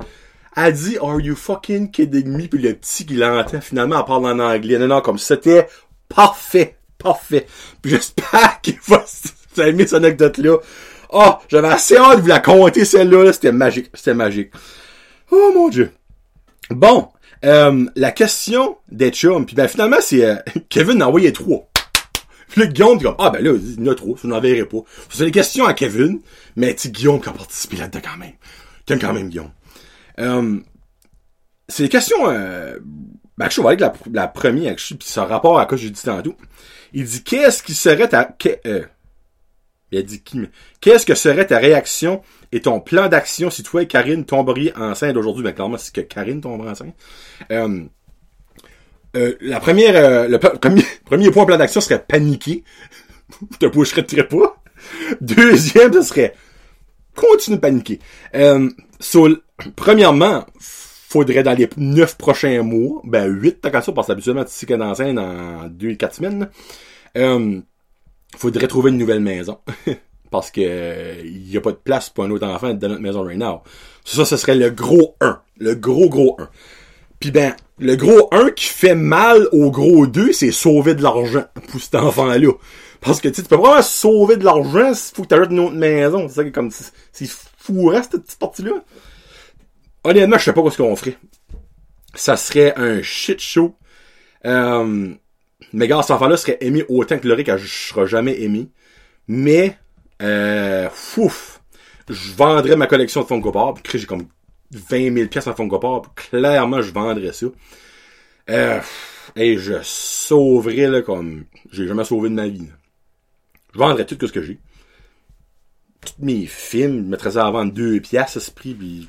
Elle dit, are you fucking kidding me? Puis le petit qui l'entend, finalement, elle parle en anglais. Non, non, comme c'était parfait. Parfait. Puis j'espère qu'il va (laughs) s'aimer cette anecdote-là. Oh, j'avais assez hâte de vous la compter, celle-là. -là, c'était magique. C'était magique. Oh, mon Dieu. Bon. Euh, la question des chums. Puis ben, finalement, c'est euh, (laughs) Kevin a envoyé trois. Puis là, Guillaume dit comme, ah ben là, il y en a trop, je n'en verrai pas. C'est des questions à Kevin, mais c'est Guillaume qui a participé là-dedans quand même. T'aimes quand même Guillaume. Euh, c'est des questions, euh, ben, je vais avec la, la première, puis ça rapport à quoi j'ai dit tantôt. Il dit, qu'est-ce qui serait ta, euh, il a dit qui, qu'est-ce que serait ta réaction et ton plan d'action si toi et Karine tomberiez enceinte aujourd'hui? Ben, clairement, c'est que Karine tomberait enceinte. Euh, euh, la première, euh, le (laughs) premier, point plan d'action serait paniquer. Je (laughs) te boucherais très pas? Deuxième, ce serait continue de paniquer. Euh, premièrement, faudrait dans les neuf prochains mois, ben huit, t'as qu'à ça, parce que habituellement, tu sais qu'elle dans deux, quatre semaines, euh, faudrait trouver une nouvelle maison. (laughs) parce que il y a pas de place pour un autre enfant dans notre maison right now. Ça, ce serait le gros 1. Le gros, gros 1. Puis ben, le gros 1 qui fait mal au gros 2, c'est sauver de l'argent (laughs) pour cet enfant-là. Parce que tu peux vraiment sauver de l'argent s'il faut que tu ajoutes une autre maison. C'est ça comme c'est fou cette petite partie-là. Honnêtement, je sais pas ce qu'on ferait. Ça serait un shit show. Euh, mais gars, cet enfant-là serait aimé autant que que je serai jamais aimé. Mais, euh, fouf, je vendrais ma collection de Funko Pop. J'ai comme 20 000 pièces en Funko Pop, clairement, je vendrais ça. Euh, et je sauverais, là, comme j'ai jamais sauvé de ma vie. Je vendrais tout ce que j'ai. Tous mes films, je mettrais ça à vendre deux pièces à ce prix, puis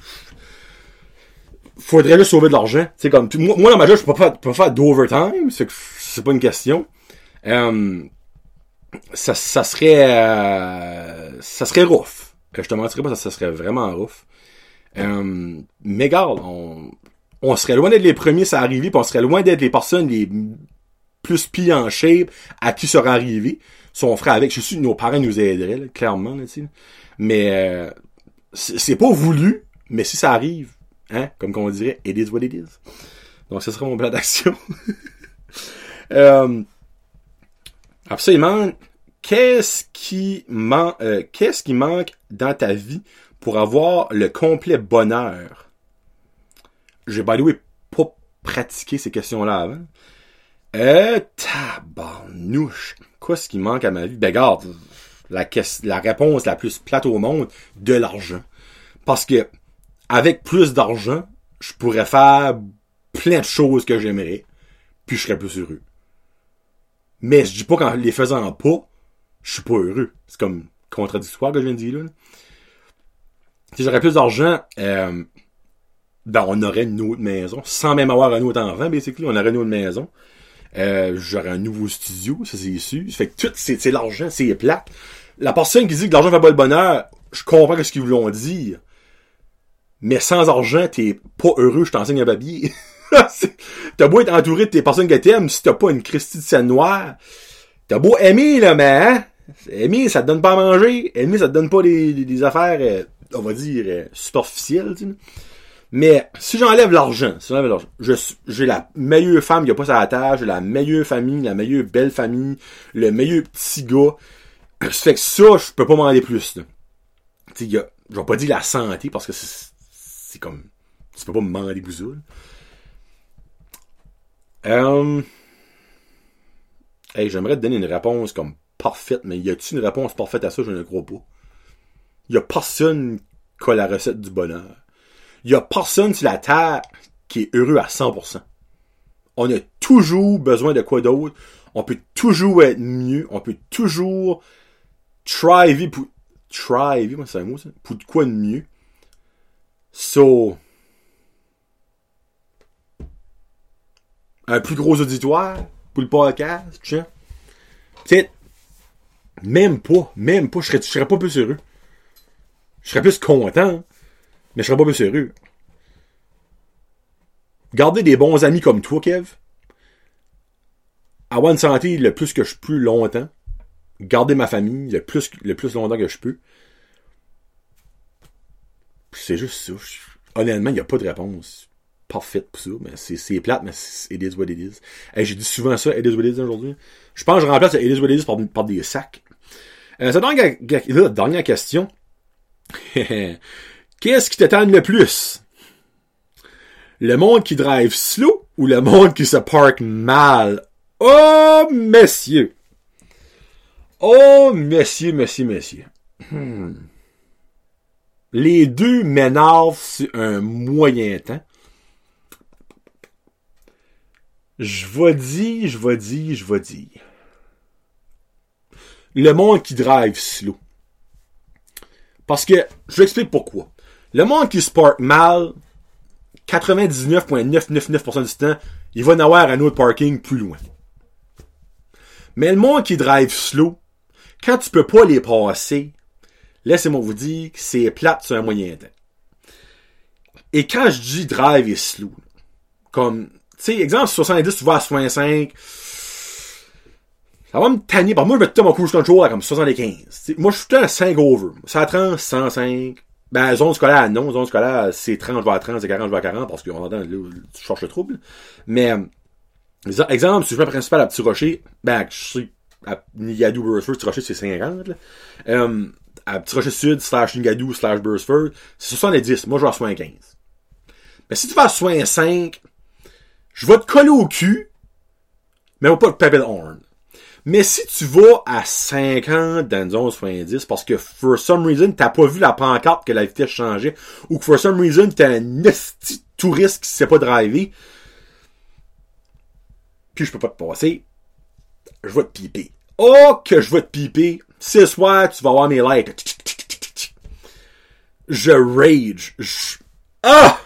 faudrait le sauver de l'argent. C'est comme moi, moi, dans ma job, je peux pas, pas faire d'overtime, c'est c'est pas une question. Euh, ça, ça serait euh, ça serait rough. Je te mentirais pas, ça, ça serait vraiment rough. Euh, mais regarde, on, on serait loin d'être les premiers à arriver, puis on serait loin d'être les personnes les plus pires en shape à qui sera arrivé. Si on ferait avec, je suis nos parents nous aideraient, clairement, là, Mais euh, c'est pas voulu, mais si ça arrive, hein, comme qu'on dirait, it is what it is. Donc ce sera mon plan d'action. (laughs) euh, absolument. Qu'est-ce qui, man euh, qu'est-ce qui manque dans ta vie pour avoir le complet bonheur, j'ai by the way pas pratiqué ces questions-là avant. Euh, tabarnouche. Quoi ce qui manque à ma vie? Ben, garde, la, la réponse la plus plate au monde, de l'argent. Parce que, avec plus d'argent, je pourrais faire plein de choses que j'aimerais, puis je serais plus heureux. Mais je dis pas qu'en les faisant pas, je suis pas heureux. C'est comme contradictoire que je viens de dire là si j'aurais plus d'argent, euh, ben on aurait une autre maison, sans même avoir un autre enfant, basically, on aurait une autre maison. Euh, j'aurais un nouveau studio, ça c'est sûr. Fait que tout, c'est, l'argent, c'est plate. La personne qui dit que l'argent fait pas le bonheur, je comprends ce qu'ils voulont dire. Mais sans argent, t'es pas heureux, je t'enseigne un babier. (laughs) t'as beau être entouré de tes personnes que t'aimes, si t'as pas une Christie de scène noire, t'as beau aimer, là, mais, hein? Aimer, ça te donne pas à manger. Aimer, ça te donne pas des, affaires euh, on va dire, euh, superficielle, tu sais. Mais si j'enlève l'argent, si j'enlève l'argent, j'ai la meilleure femme qui a pas sa tâche, j'ai la meilleure famille, la meilleure belle famille, le meilleur petit gars. (clears throat) Ça fait que ça, je peux pas m'en aller plus. Tu sais, je vais pas dire la santé parce que c'est comme, tu peux pas me demander bousoules. Euh, hey, j'aimerais te donner une réponse comme parfaite, mais y a-t-il une réponse parfaite à ça? Je ne crois pas. Il y a personne qui a la recette du bonheur. Il y a personne sur la terre qui est heureux à 100%. On a toujours besoin de quoi d'autre. On peut toujours être mieux. On peut toujours try pour, try moi c'est un mot ça, pour de quoi de mieux. So, un plus gros auditoire pour le podcast, tu sais. Même pas, même pas, je serais, je serais pas plus heureux. Je serais plus content, mais je serais pas plus sérieux. Garder des bons amis comme toi, Kev. avoir une santé le plus que je peux longtemps, garder ma famille le plus, le plus longtemps que je peux. C'est juste ça. Honnêtement, il n'y a pas de réponse parfaite pour ça, mais c'est plate, mais it is what it is. J'ai dit souvent ça, it is what it is aujourd'hui. Je pense que je remplace it is what it is par, des sacs. Euh, dernière, dernière question. (laughs) Qu'est-ce qui t'étonne le plus? Le monde qui drive slow ou le monde qui se parque mal? Oh, messieurs! Oh, messieurs, messieurs, messieurs. Hmm. Les deux m'énervent sur un moyen temps. Je vais dire, je vais dire, je vais dire. Le monde qui drive slow. Parce que, je vous explique pourquoi. Le monde qui se parque mal, 99,999% du temps, il va en avoir un autre parking plus loin. Mais le monde qui drive slow, quand tu peux pas les passer, laissez-moi vous dire que c'est plate sur un moyen temps. Et quand je dis drive et slow, comme, tu sais, exemple, 70, tu vas à 65, ça va me tanner. Par moi, je vais tout mon cruise control à comme 75. moi, je suis tout à 5 over. Ça 30, 105. Ben, zone scolaire, non. Zone scolaire, c'est 30, je vais à 30, c'est 40, je vais à 40, parce qu'on entend, là, tu cherches le trouble. Mais, exemple, si je vais principal à Petit Rocher, ben, je sais, à Nigadou, Burstford, Petit Rocher, c'est 50, là. Euh, à Petit Rocher Sud, slash Nigadou, slash Burstford, c'est 70. Moi, je vais à 75. Mais si tu vas à 65, je vais te coller au cul, mais on va pas te taper le horn. Mais si tu vas à 50 dans une zone 70 parce que for some reason t'as pas vu la pancarte que la vitesse changeait ou que for some reason t'es un touriste qui sait pas driver puis je peux pas te passer je vais te piper. Oh que je vais te piper. Ce soir tu vas avoir mes lights. Je rage. Ah!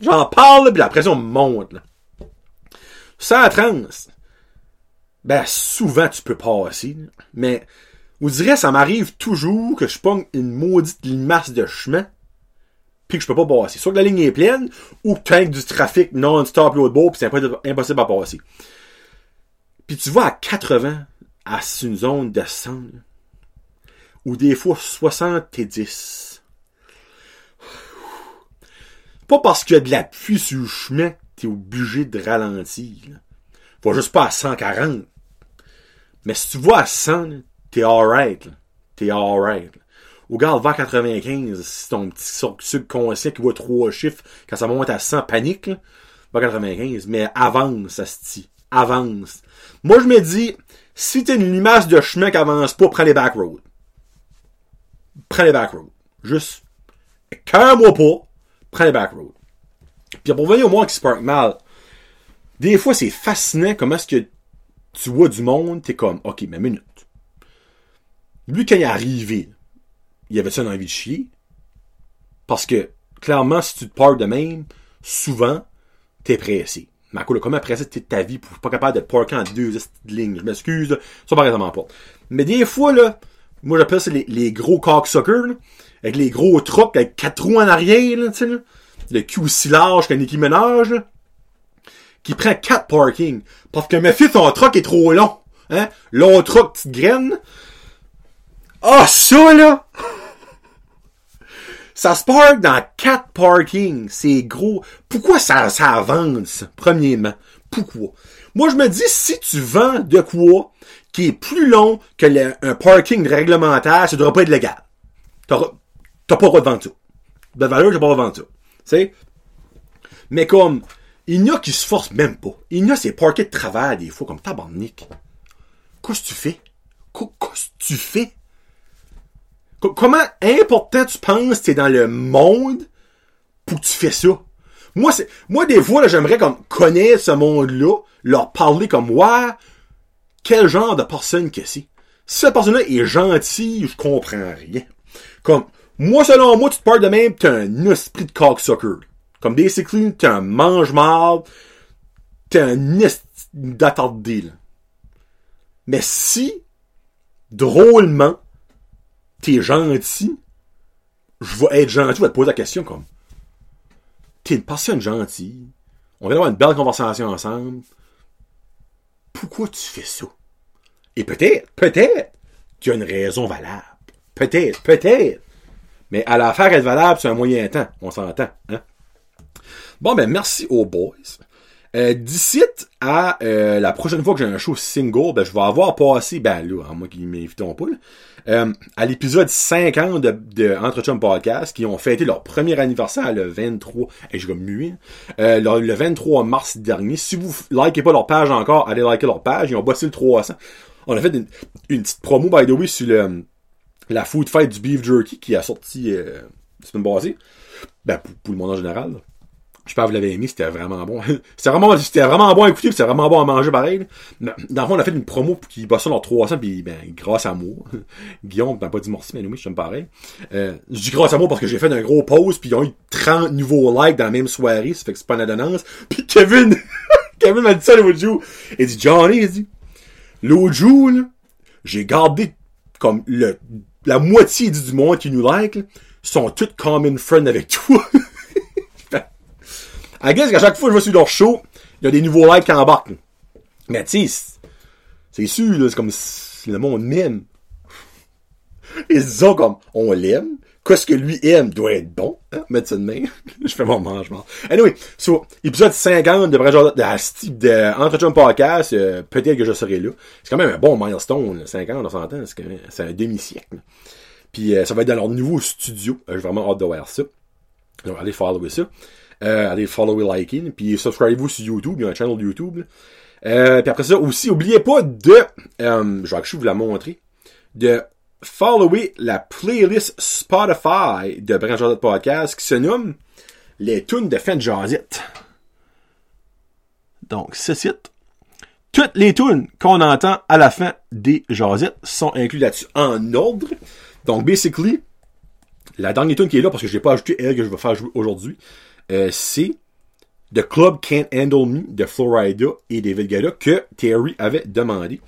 J'en parle puis la pression monte là. ça à trans ben, souvent, tu peux passer. Mais, vous direz, ça m'arrive toujours que je pogne une maudite masse de chemin, puis que je peux pas passer. Soit que la ligne est pleine, ou que tu as du trafic non-stop l'autre bord, puis c'est impossible à passer. Puis tu vas à 80 à une zone de 100, ou des fois 70. Pas parce qu'il y a de la pluie sur le chemin t'es obligé de ralentir. Faut juste pas à 140. Mais si tu vois à 100, t'es alright. T'es alright. Gars, va à 95, si ton petit subconscient qui voit trois chiffres, quand ça monte à 100, panique, là, à 95. Mais avance, dit. Avance. Moi, je me dis, si t'as une limace de chemin qui avance pas, prends les back roads. Prends les back roads. Juste, cœur-moi pas, prends les back roads. Puis pour venir au moins qui se parque mal, des fois, c'est fascinant comment est-ce que tu vois du monde, t'es comme, ok, mais minute. Lui, quand il est arrivé, il avait-tu une envie de chier? Parce que, clairement, si tu te parles de même, souvent, t'es pressé. Mais comment pressé t'es ta vie pour pas capable d'être parké en deux lignes? Je m'excuse, ça par exemple pas. Mais des fois, là, moi j'appelle ça les, gros cocksuckers, avec les gros trucks avec quatre roues en arrière, là, tu sais, là. Le cul aussi large qu'un équiménage, là qui prend quatre parkings. Parce que me fils, son truck est trop long. Hein? Long truck, petite graine. Ah, ça, là! (laughs) Ça se parque dans quatre parkings. C'est gros. Pourquoi ça, ça avance, premièrement? Pourquoi? Moi, je me dis, si tu vends de quoi qui est plus long que un parking réglementaire, ça devrait pas être légal. T'as pas le droit de vendre ça. De valeur, t'as pas le droit de vendre ça. Tu sais? Mais comme, il y a qui se forcent même pas. Il y a ces parquets de travers des fois, comme tabarnak. Qu'est-ce que tu fais? Qu'est-ce que tu fais? Comment important tu penses t'es dans le monde pour que tu fais ça? Moi, moi, des fois, j'aimerais comme connaître ce monde-là, leur parler comme, ouais, quel genre de personne que c'est. Si cette personne-là est gentille, je comprends rien. Comme, moi, selon moi, tu te parles de même, t'es un esprit de cocksucker. Comme basically, t'es un mange-marde, t'es un d'attardé, là. Mais si, drôlement, t'es gentil, je vais être gentil, je vais te poser la question comme, t'es une personne gentille, on va avoir une belle conversation ensemble, pourquoi tu fais ça? Et peut-être, peut-être, tu as une raison valable. Peut-être, peut-être. Mais à la faire être valable, c'est un moyen temps. On s'entend, hein? Bon, ben, merci aux boys. Euh, D'ici à euh, la prochaine fois que j'ai un show single, ben, je vais avoir passé, ben là, à moi qui m'invitent pas, là, euh, à l'épisode 50 de, de Entre Podcast, qui ont fêté leur premier anniversaire le 23, et je vais muer, euh, le, le, 23 mars dernier. Si vous likez pas leur page encore, allez liker leur page, ils ont bossé le 300. On a fait une, une petite promo, by the way, sur le, la food fight du beef jerky qui a sorti euh, la semaine passée. Ben, pour, pour le monde en général. Je sais pas, vous l'avez aimé, c'était vraiment bon. (laughs) c'était vraiment, c'était vraiment bon à écouter, c'était vraiment bon à manger pareil. Dans le fond, on a fait une promo qui bossait dans 300, puis ben, grâce à moi. (laughs) Guillaume, t'as pas dit merci, mais oui, je suis pareil. Euh, je dis grâce à moi parce que j'ai fait un gros pause, puis ils ont eu 30 nouveaux likes dans la même soirée, ça fait que c'est pas une adonnance. (laughs) Puis Kevin, Kevin m'a dit ça l'autre. Il dit, Johnny, il dit, l'autre jour, j'ai gardé comme le, la moitié du monde qui nous like, là, sont toutes common friends avec toi. I guess qu'à chaque fois que je vais sur leur show, il y a des nouveaux likes qui embarquent. Mais tu c'est sûr, c'est comme si le monde m'aime. (laughs) Ils disent comme, on l'aime. Qu'est-ce que lui aime doit être bon. Hein? Mettre ça de main. (laughs) je fais mon mangement. Anyway, so, épisode 50 de Brad de, de, de Entre Podcast, euh, peut-être que je serai là. C'est quand même un bon milestone, 50, on s'entend. C'est un demi-siècle. Puis euh, ça va être dans leur nouveau studio. Euh, j'ai vraiment hâte de voir ça. Donc, allez follower ça. Euh, allez follower, liking, puis subscribez-vous sur YouTube, il y a un channel YouTube. Euh, puis après ça, aussi, oubliez pas de, euh, je vais vous la montrer, de follower la playlist Spotify de Branch Podcast qui se nomme Les tunes de fin de Jazette. Donc, ce site, toutes les tunes qu'on entend à la fin des Jazettes sont incluses là-dessus en ordre. Donc, basically, la dernière tune qui est là, parce que je n'ai pas ajouté elle que je vais faire jouer aujourd'hui, euh, c'est The Club Can't Handle Me de Florida et David Guetta que Terry avait demandé.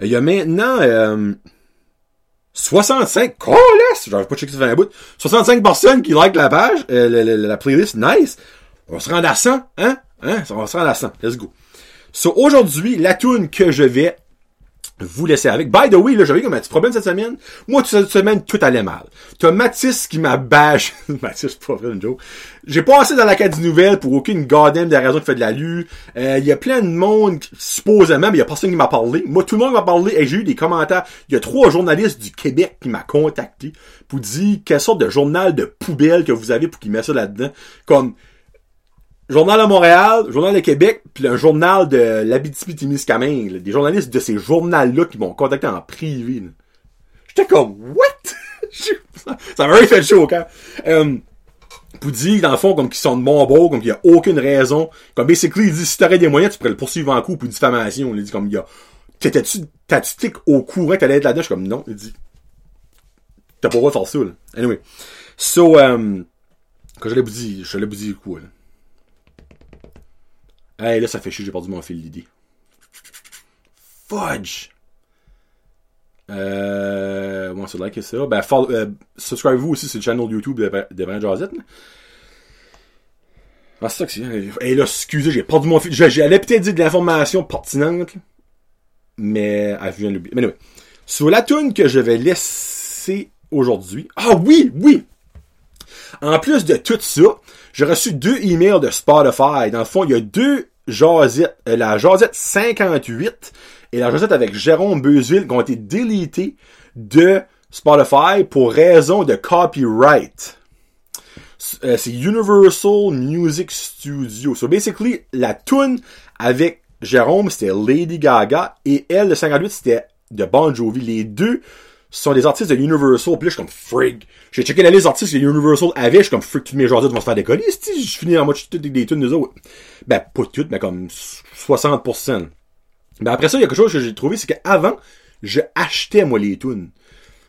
Euh, il y a maintenant euh, 65, colis, j'avais pas checké ça un bout, 65 personnes qui like la page, euh, la, la, la, playlist, nice. On se rend à 100, hein? hein? On se rendre à 100, let's go. So, aujourd'hui, la tune que je vais vous laisser avec. By the way, là, j'avais comme un petit problème cette semaine. Moi, cette semaine, tout allait mal. T'as Mathis qui m'a bâché. (laughs) Mathis, pas vrai, joke. J'ai passé dans la carte nouvelle pour aucune goddamn de raison qui fait de la lue. Euh, il y a plein de monde, supposément, mais il y a personne qui m'a parlé. Moi, tout le monde m'a parlé et j'ai eu des commentaires. Il y a trois journalistes du Québec qui m'a contacté pour dire quelle sorte de journal de poubelle que vous avez pour qu'ils mettent ça là-dedans. Comme, Journal de Montréal, Journal de Québec, puis un journal de l'Abitibi-Témiscamingue. Des journalistes de ces journaux-là qui m'ont contacté en privé. J'étais comme, what? (laughs) ça m'a fait chaud au cœur. Euh, pour dire, dans le fond, comme qu'ils sont de bon beau, comme qu'il y a aucune raison. Comme, basically, il dit, si t'aurais des moyens, tu pourrais le poursuivre en coup pour diffamation. Il dit, comme, il y a, t'étais-tu, au courant que t'allais être là-dedans? Je suis comme, non. Il dit, t'as pas le droit de faire ça, là. Anyway. So, euh, quand je l'ai vous je l'ai vous dire quoi, là. Hey, là, ça fait chier, j'ai perdu mon fil d'idée. Fudge! Euh, moi, c'est like ça. Ben, euh, subscribez-vous aussi sur le channel YouTube de, de Brand. Ah, c'est ça que c'est. Hey, là, excusez, j'ai perdu mon fil. J'allais peut-être dire de l'information pertinente, mais elle vient de l'oublier. Mais anyway. Sur la tune que je vais laisser aujourd'hui. Ah oui, oui! En plus de tout ça, j'ai reçu deux emails de Spotify. Dans le fond, il y a deux jasettes, euh, la jasette 58 et la jasette avec Jérôme Beuzville qui ont été délités de Spotify pour raison de copyright. Euh, c'est Universal Music Studio. So basically, la tune avec Jérôme, c'était Lady Gaga et elle, le 58, c'était de Bon Jovi. Les deux sont des artistes de Universal. Puis là, je suis comme frig. J'ai checké la liste d'artistes que Universal avait. Je suis comme frig, toutes mes jasettes vont se faire décoller. Si je finis en mode toutes des tunes des autres. Ben, pas toutes, mais comme 60%. Ben, après ça, il y a quelque chose que j'ai trouvé, c'est qu'avant, je achetais, moi, les tunes.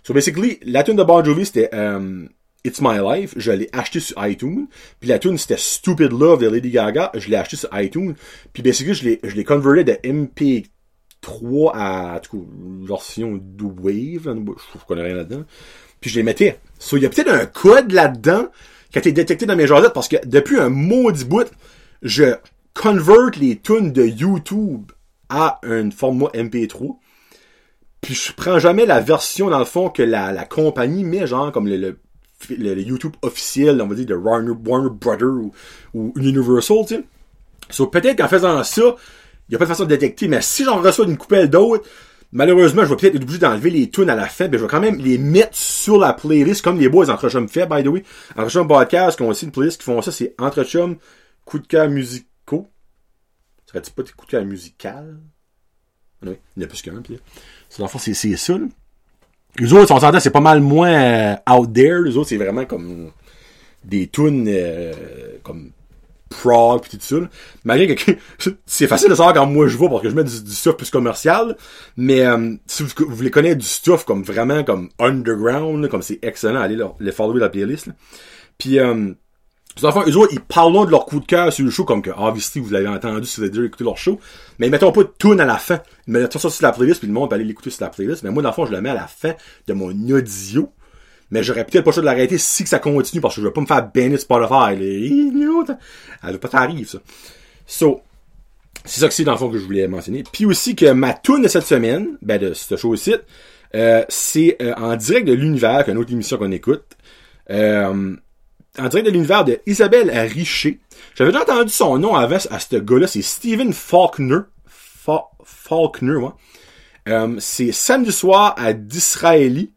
So, basically, la tune de Bon Jovi, c'était um, It's My Life. Je l'ai acheté sur iTunes. Puis la tune, c'était Stupid Love de Lady Gaga. Je l'ai acheté sur iTunes. Puis basically, je l'ai, je l'ai converté de MP 3 à, version Wave, là, je connais rien là-dedans. Puis je les mettais. So, il y a peut-être un code là-dedans qui a été détecté dans mes jasettes parce que depuis un maudit bout, je convert les tunes de YouTube à un format MP3. Puis je prends jamais la version, dans le fond, que la, compagnie met, genre, comme le, YouTube officiel, on va dire, de Warner, Warner Brother ou, Universal, tu sais. Peut-être qu'en faisant ça, il n'y a pas de façon de détecter, mais si j'en reçois une coupelle d'autres, malheureusement, je vais peut-être être obligé d'enlever les tunes à la fin, mais je vais quand même les mettre sur la playlist, comme les boys entre chum fait, by the way. Entre chum podcast, qui ont aussi une playlist qui font ça, c'est entre chum, coup de cœur musicaux. Serait-il pas des coups de cœur musical? Oui, il y en a plus qu'un, puis dans le fond, c'est, c'est ça, là. Les autres, on s'entend, c'est pas mal moins euh, out there. Les autres, c'est vraiment comme des tunes euh, comme prog pis tout ça. Malgré que (laughs) c'est facile de savoir quand moi je vois parce que je mets du, stuff plus commercial. Mais euh, si vous, voulez connaître du stuff comme vraiment comme underground, comme c'est excellent, allez les follow la playlist. Là. Puis euh, enfants, eux autres, ils parlent de leur coup de cœur sur le show, comme que, obviously, vous l'avez entendu si vous avez déjà écouté leur show. Mais mettons pas de tune à la fin. Mettons ça sur la playlist, puis le monde va aller l'écouter sur la playlist. Mais moi, dans le fond, je le mets à la fin de mon audio. Mais j'aurais peut-être pas choix de l'arrêter si que ça continue, parce que je vais pas me faire banner Spotify. Les... Elle va pas t'arriver, ça. So, c'est ça que c'est, dans le fond, que je voulais mentionner. Puis aussi que ma tune de cette semaine, ben, de ce show-ci, euh, c'est euh, en direct de l'univers, qu'une autre émission qu'on écoute. Euh, en direct de l'univers de Isabelle Richer. J'avais déjà entendu son nom avant à ce gars-là, c'est Stephen Faulkner. Fa Faulkner, ouais. Euh, c'est samedi soir à Disraeli.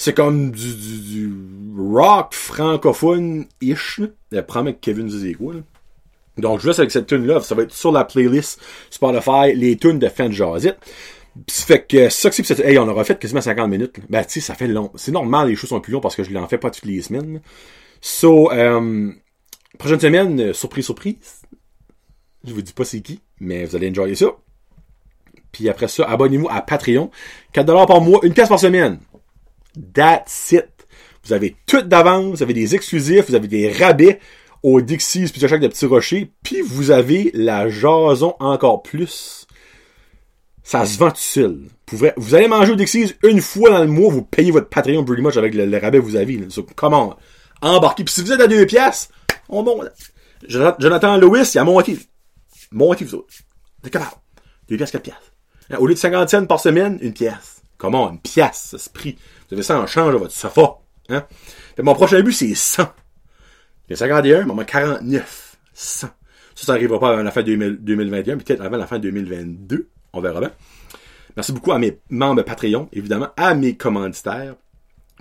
C'est comme du, du, du rock francophone-ish. Prends que Kevin disait quoi, là. Donc, je reste avec cette tune-là. Ça va être sur la playlist Spotify, les tunes de Fan Jazzit. Fait que ça que c'est. Hey, on aura fait quasiment 50 minutes. Là. Ben, tu sais, ça fait long. C'est normal, les choses sont plus longs parce que je l'en fais pas toutes les semaines. So, euh, prochaine semaine, euh, surprise, surprise. Je vous dis pas c'est qui, mais vous allez enjoyer ça. Puis après ça, abonnez-vous à Patreon. 4$ par mois, une pièce par semaine. That's it. Vous avez tout d'avance, vous avez des exclusifs, vous avez des rabais au Dixies puis chaque de petits rochers, puis vous avez la jason encore plus. Ça se vend tout seul. Vous allez manger au Dixies une fois dans le mois, vous payez votre Patreon pretty much avec le, rabais que vous avez. Comment? Embarquez. Puis si vous êtes à deux pièces, on monte. Jonathan Lewis, il a monté. Montez vous autres. C'est capable. Deux pièces, quatre pièces. Au lieu de 50 cents par semaine, une pièce. Comment? Une pièce, ce prix. Vous avez ça en change à votre sofa. Hein? Fait mon prochain but, c'est 100. J'ai 51, mais on 49. 100. Ça, ça n'arrivera pas avant la fin 2021, peut-être avant la fin 2022. On verra bien. Merci beaucoup à mes membres Patreon, évidemment, à mes commanditaires,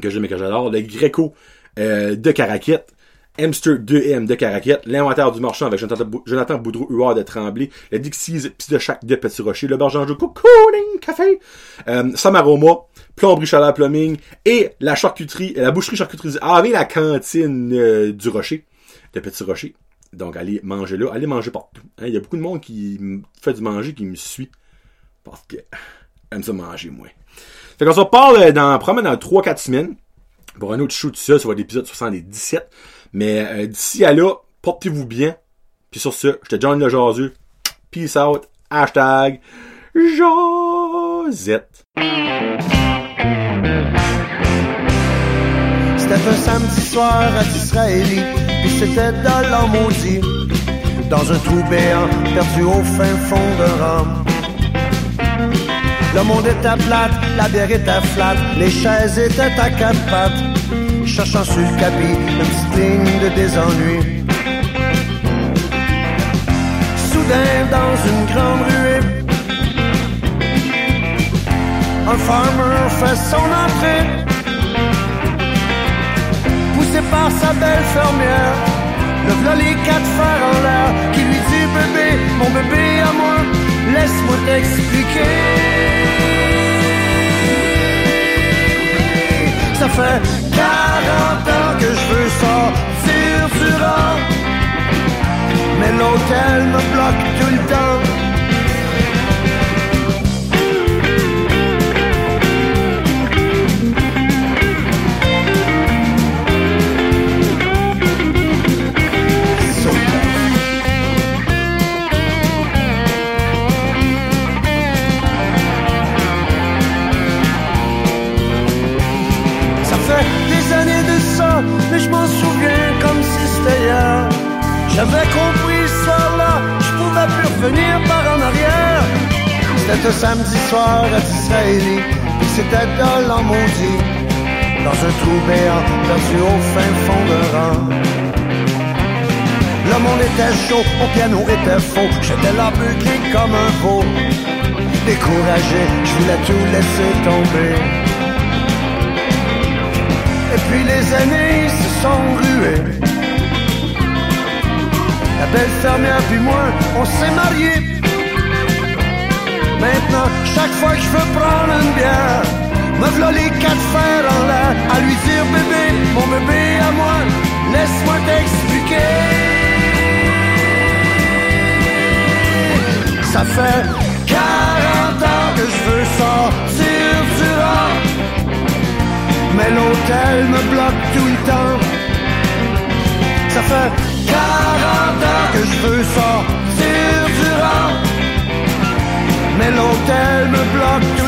que j'aime et que j'adore, le Greco euh, de Caraquette, Hamster 2M de Caraquette, l'inventaire du marchand avec Jonathan Boudreau-Huard de Tremblay, le Dixies Pis de Chac de Petit Rocher, le Bergeron Cocooning Café, euh, Samaroma, Plomberie Chaleur Plumbing et la charcuterie, la boucherie charcuterie avec la cantine euh, du Rocher, de Petit Rocher. Donc allez manger là, allez manger partout. Hein, il y a beaucoup de monde qui fait du manger qui me suit parce que aime ça manger moi. Fait qu'on se reparle dans probablement dans 3-4 semaines pour un autre show tout seul, ça va être l'épisode 77. Mais euh, d'ici à là, portez-vous bien. Puis sur ce, j'étais John le Jaseux. Peace out. Hashtag Josette. C'était un samedi soir à Disraeli, puis c'était dans l'an maudit, dans un trou béant, perdu au fin fond de Rome. Le monde était plate, la bière était flat, les chaises étaient à quatre pattes. Cherchant sur le tapis une petite ligne de désennui. Soudain, dans une grande ruée, un farmer fait son entrée. Poussé par sa belle fermière, le v'là les quatre fers en l'air qui lui dit bébé, mon bébé à moi, laisse-moi t'expliquer. Ça fait 40 ans que je veux sortir du rang. Mais l'hôtel me bloque tout le temps. C'était samedi soir à Disraeli, puis c'était de l'an maudit, dans un trou béant, perdu au fin fond de rang. Le monde était chaud, mon piano était faux, j'étais là bugué comme un veau. Découragé, je voulais tout laisser tomber. Et puis les années se sont ruées. La belle fermière puis moi, on s'est mariés. Maintenant, chaque fois que je veux prendre une bière, me v'là les quatre fers en l'air, à lui dire bébé, mon bébé à moi, laisse-moi t'expliquer. Ça fait 40 ans que je veux sortir du rang, mais l'hôtel me bloque tout le temps. Ça fait 40 ans que je veux sortir du rang l'hôtel me bloque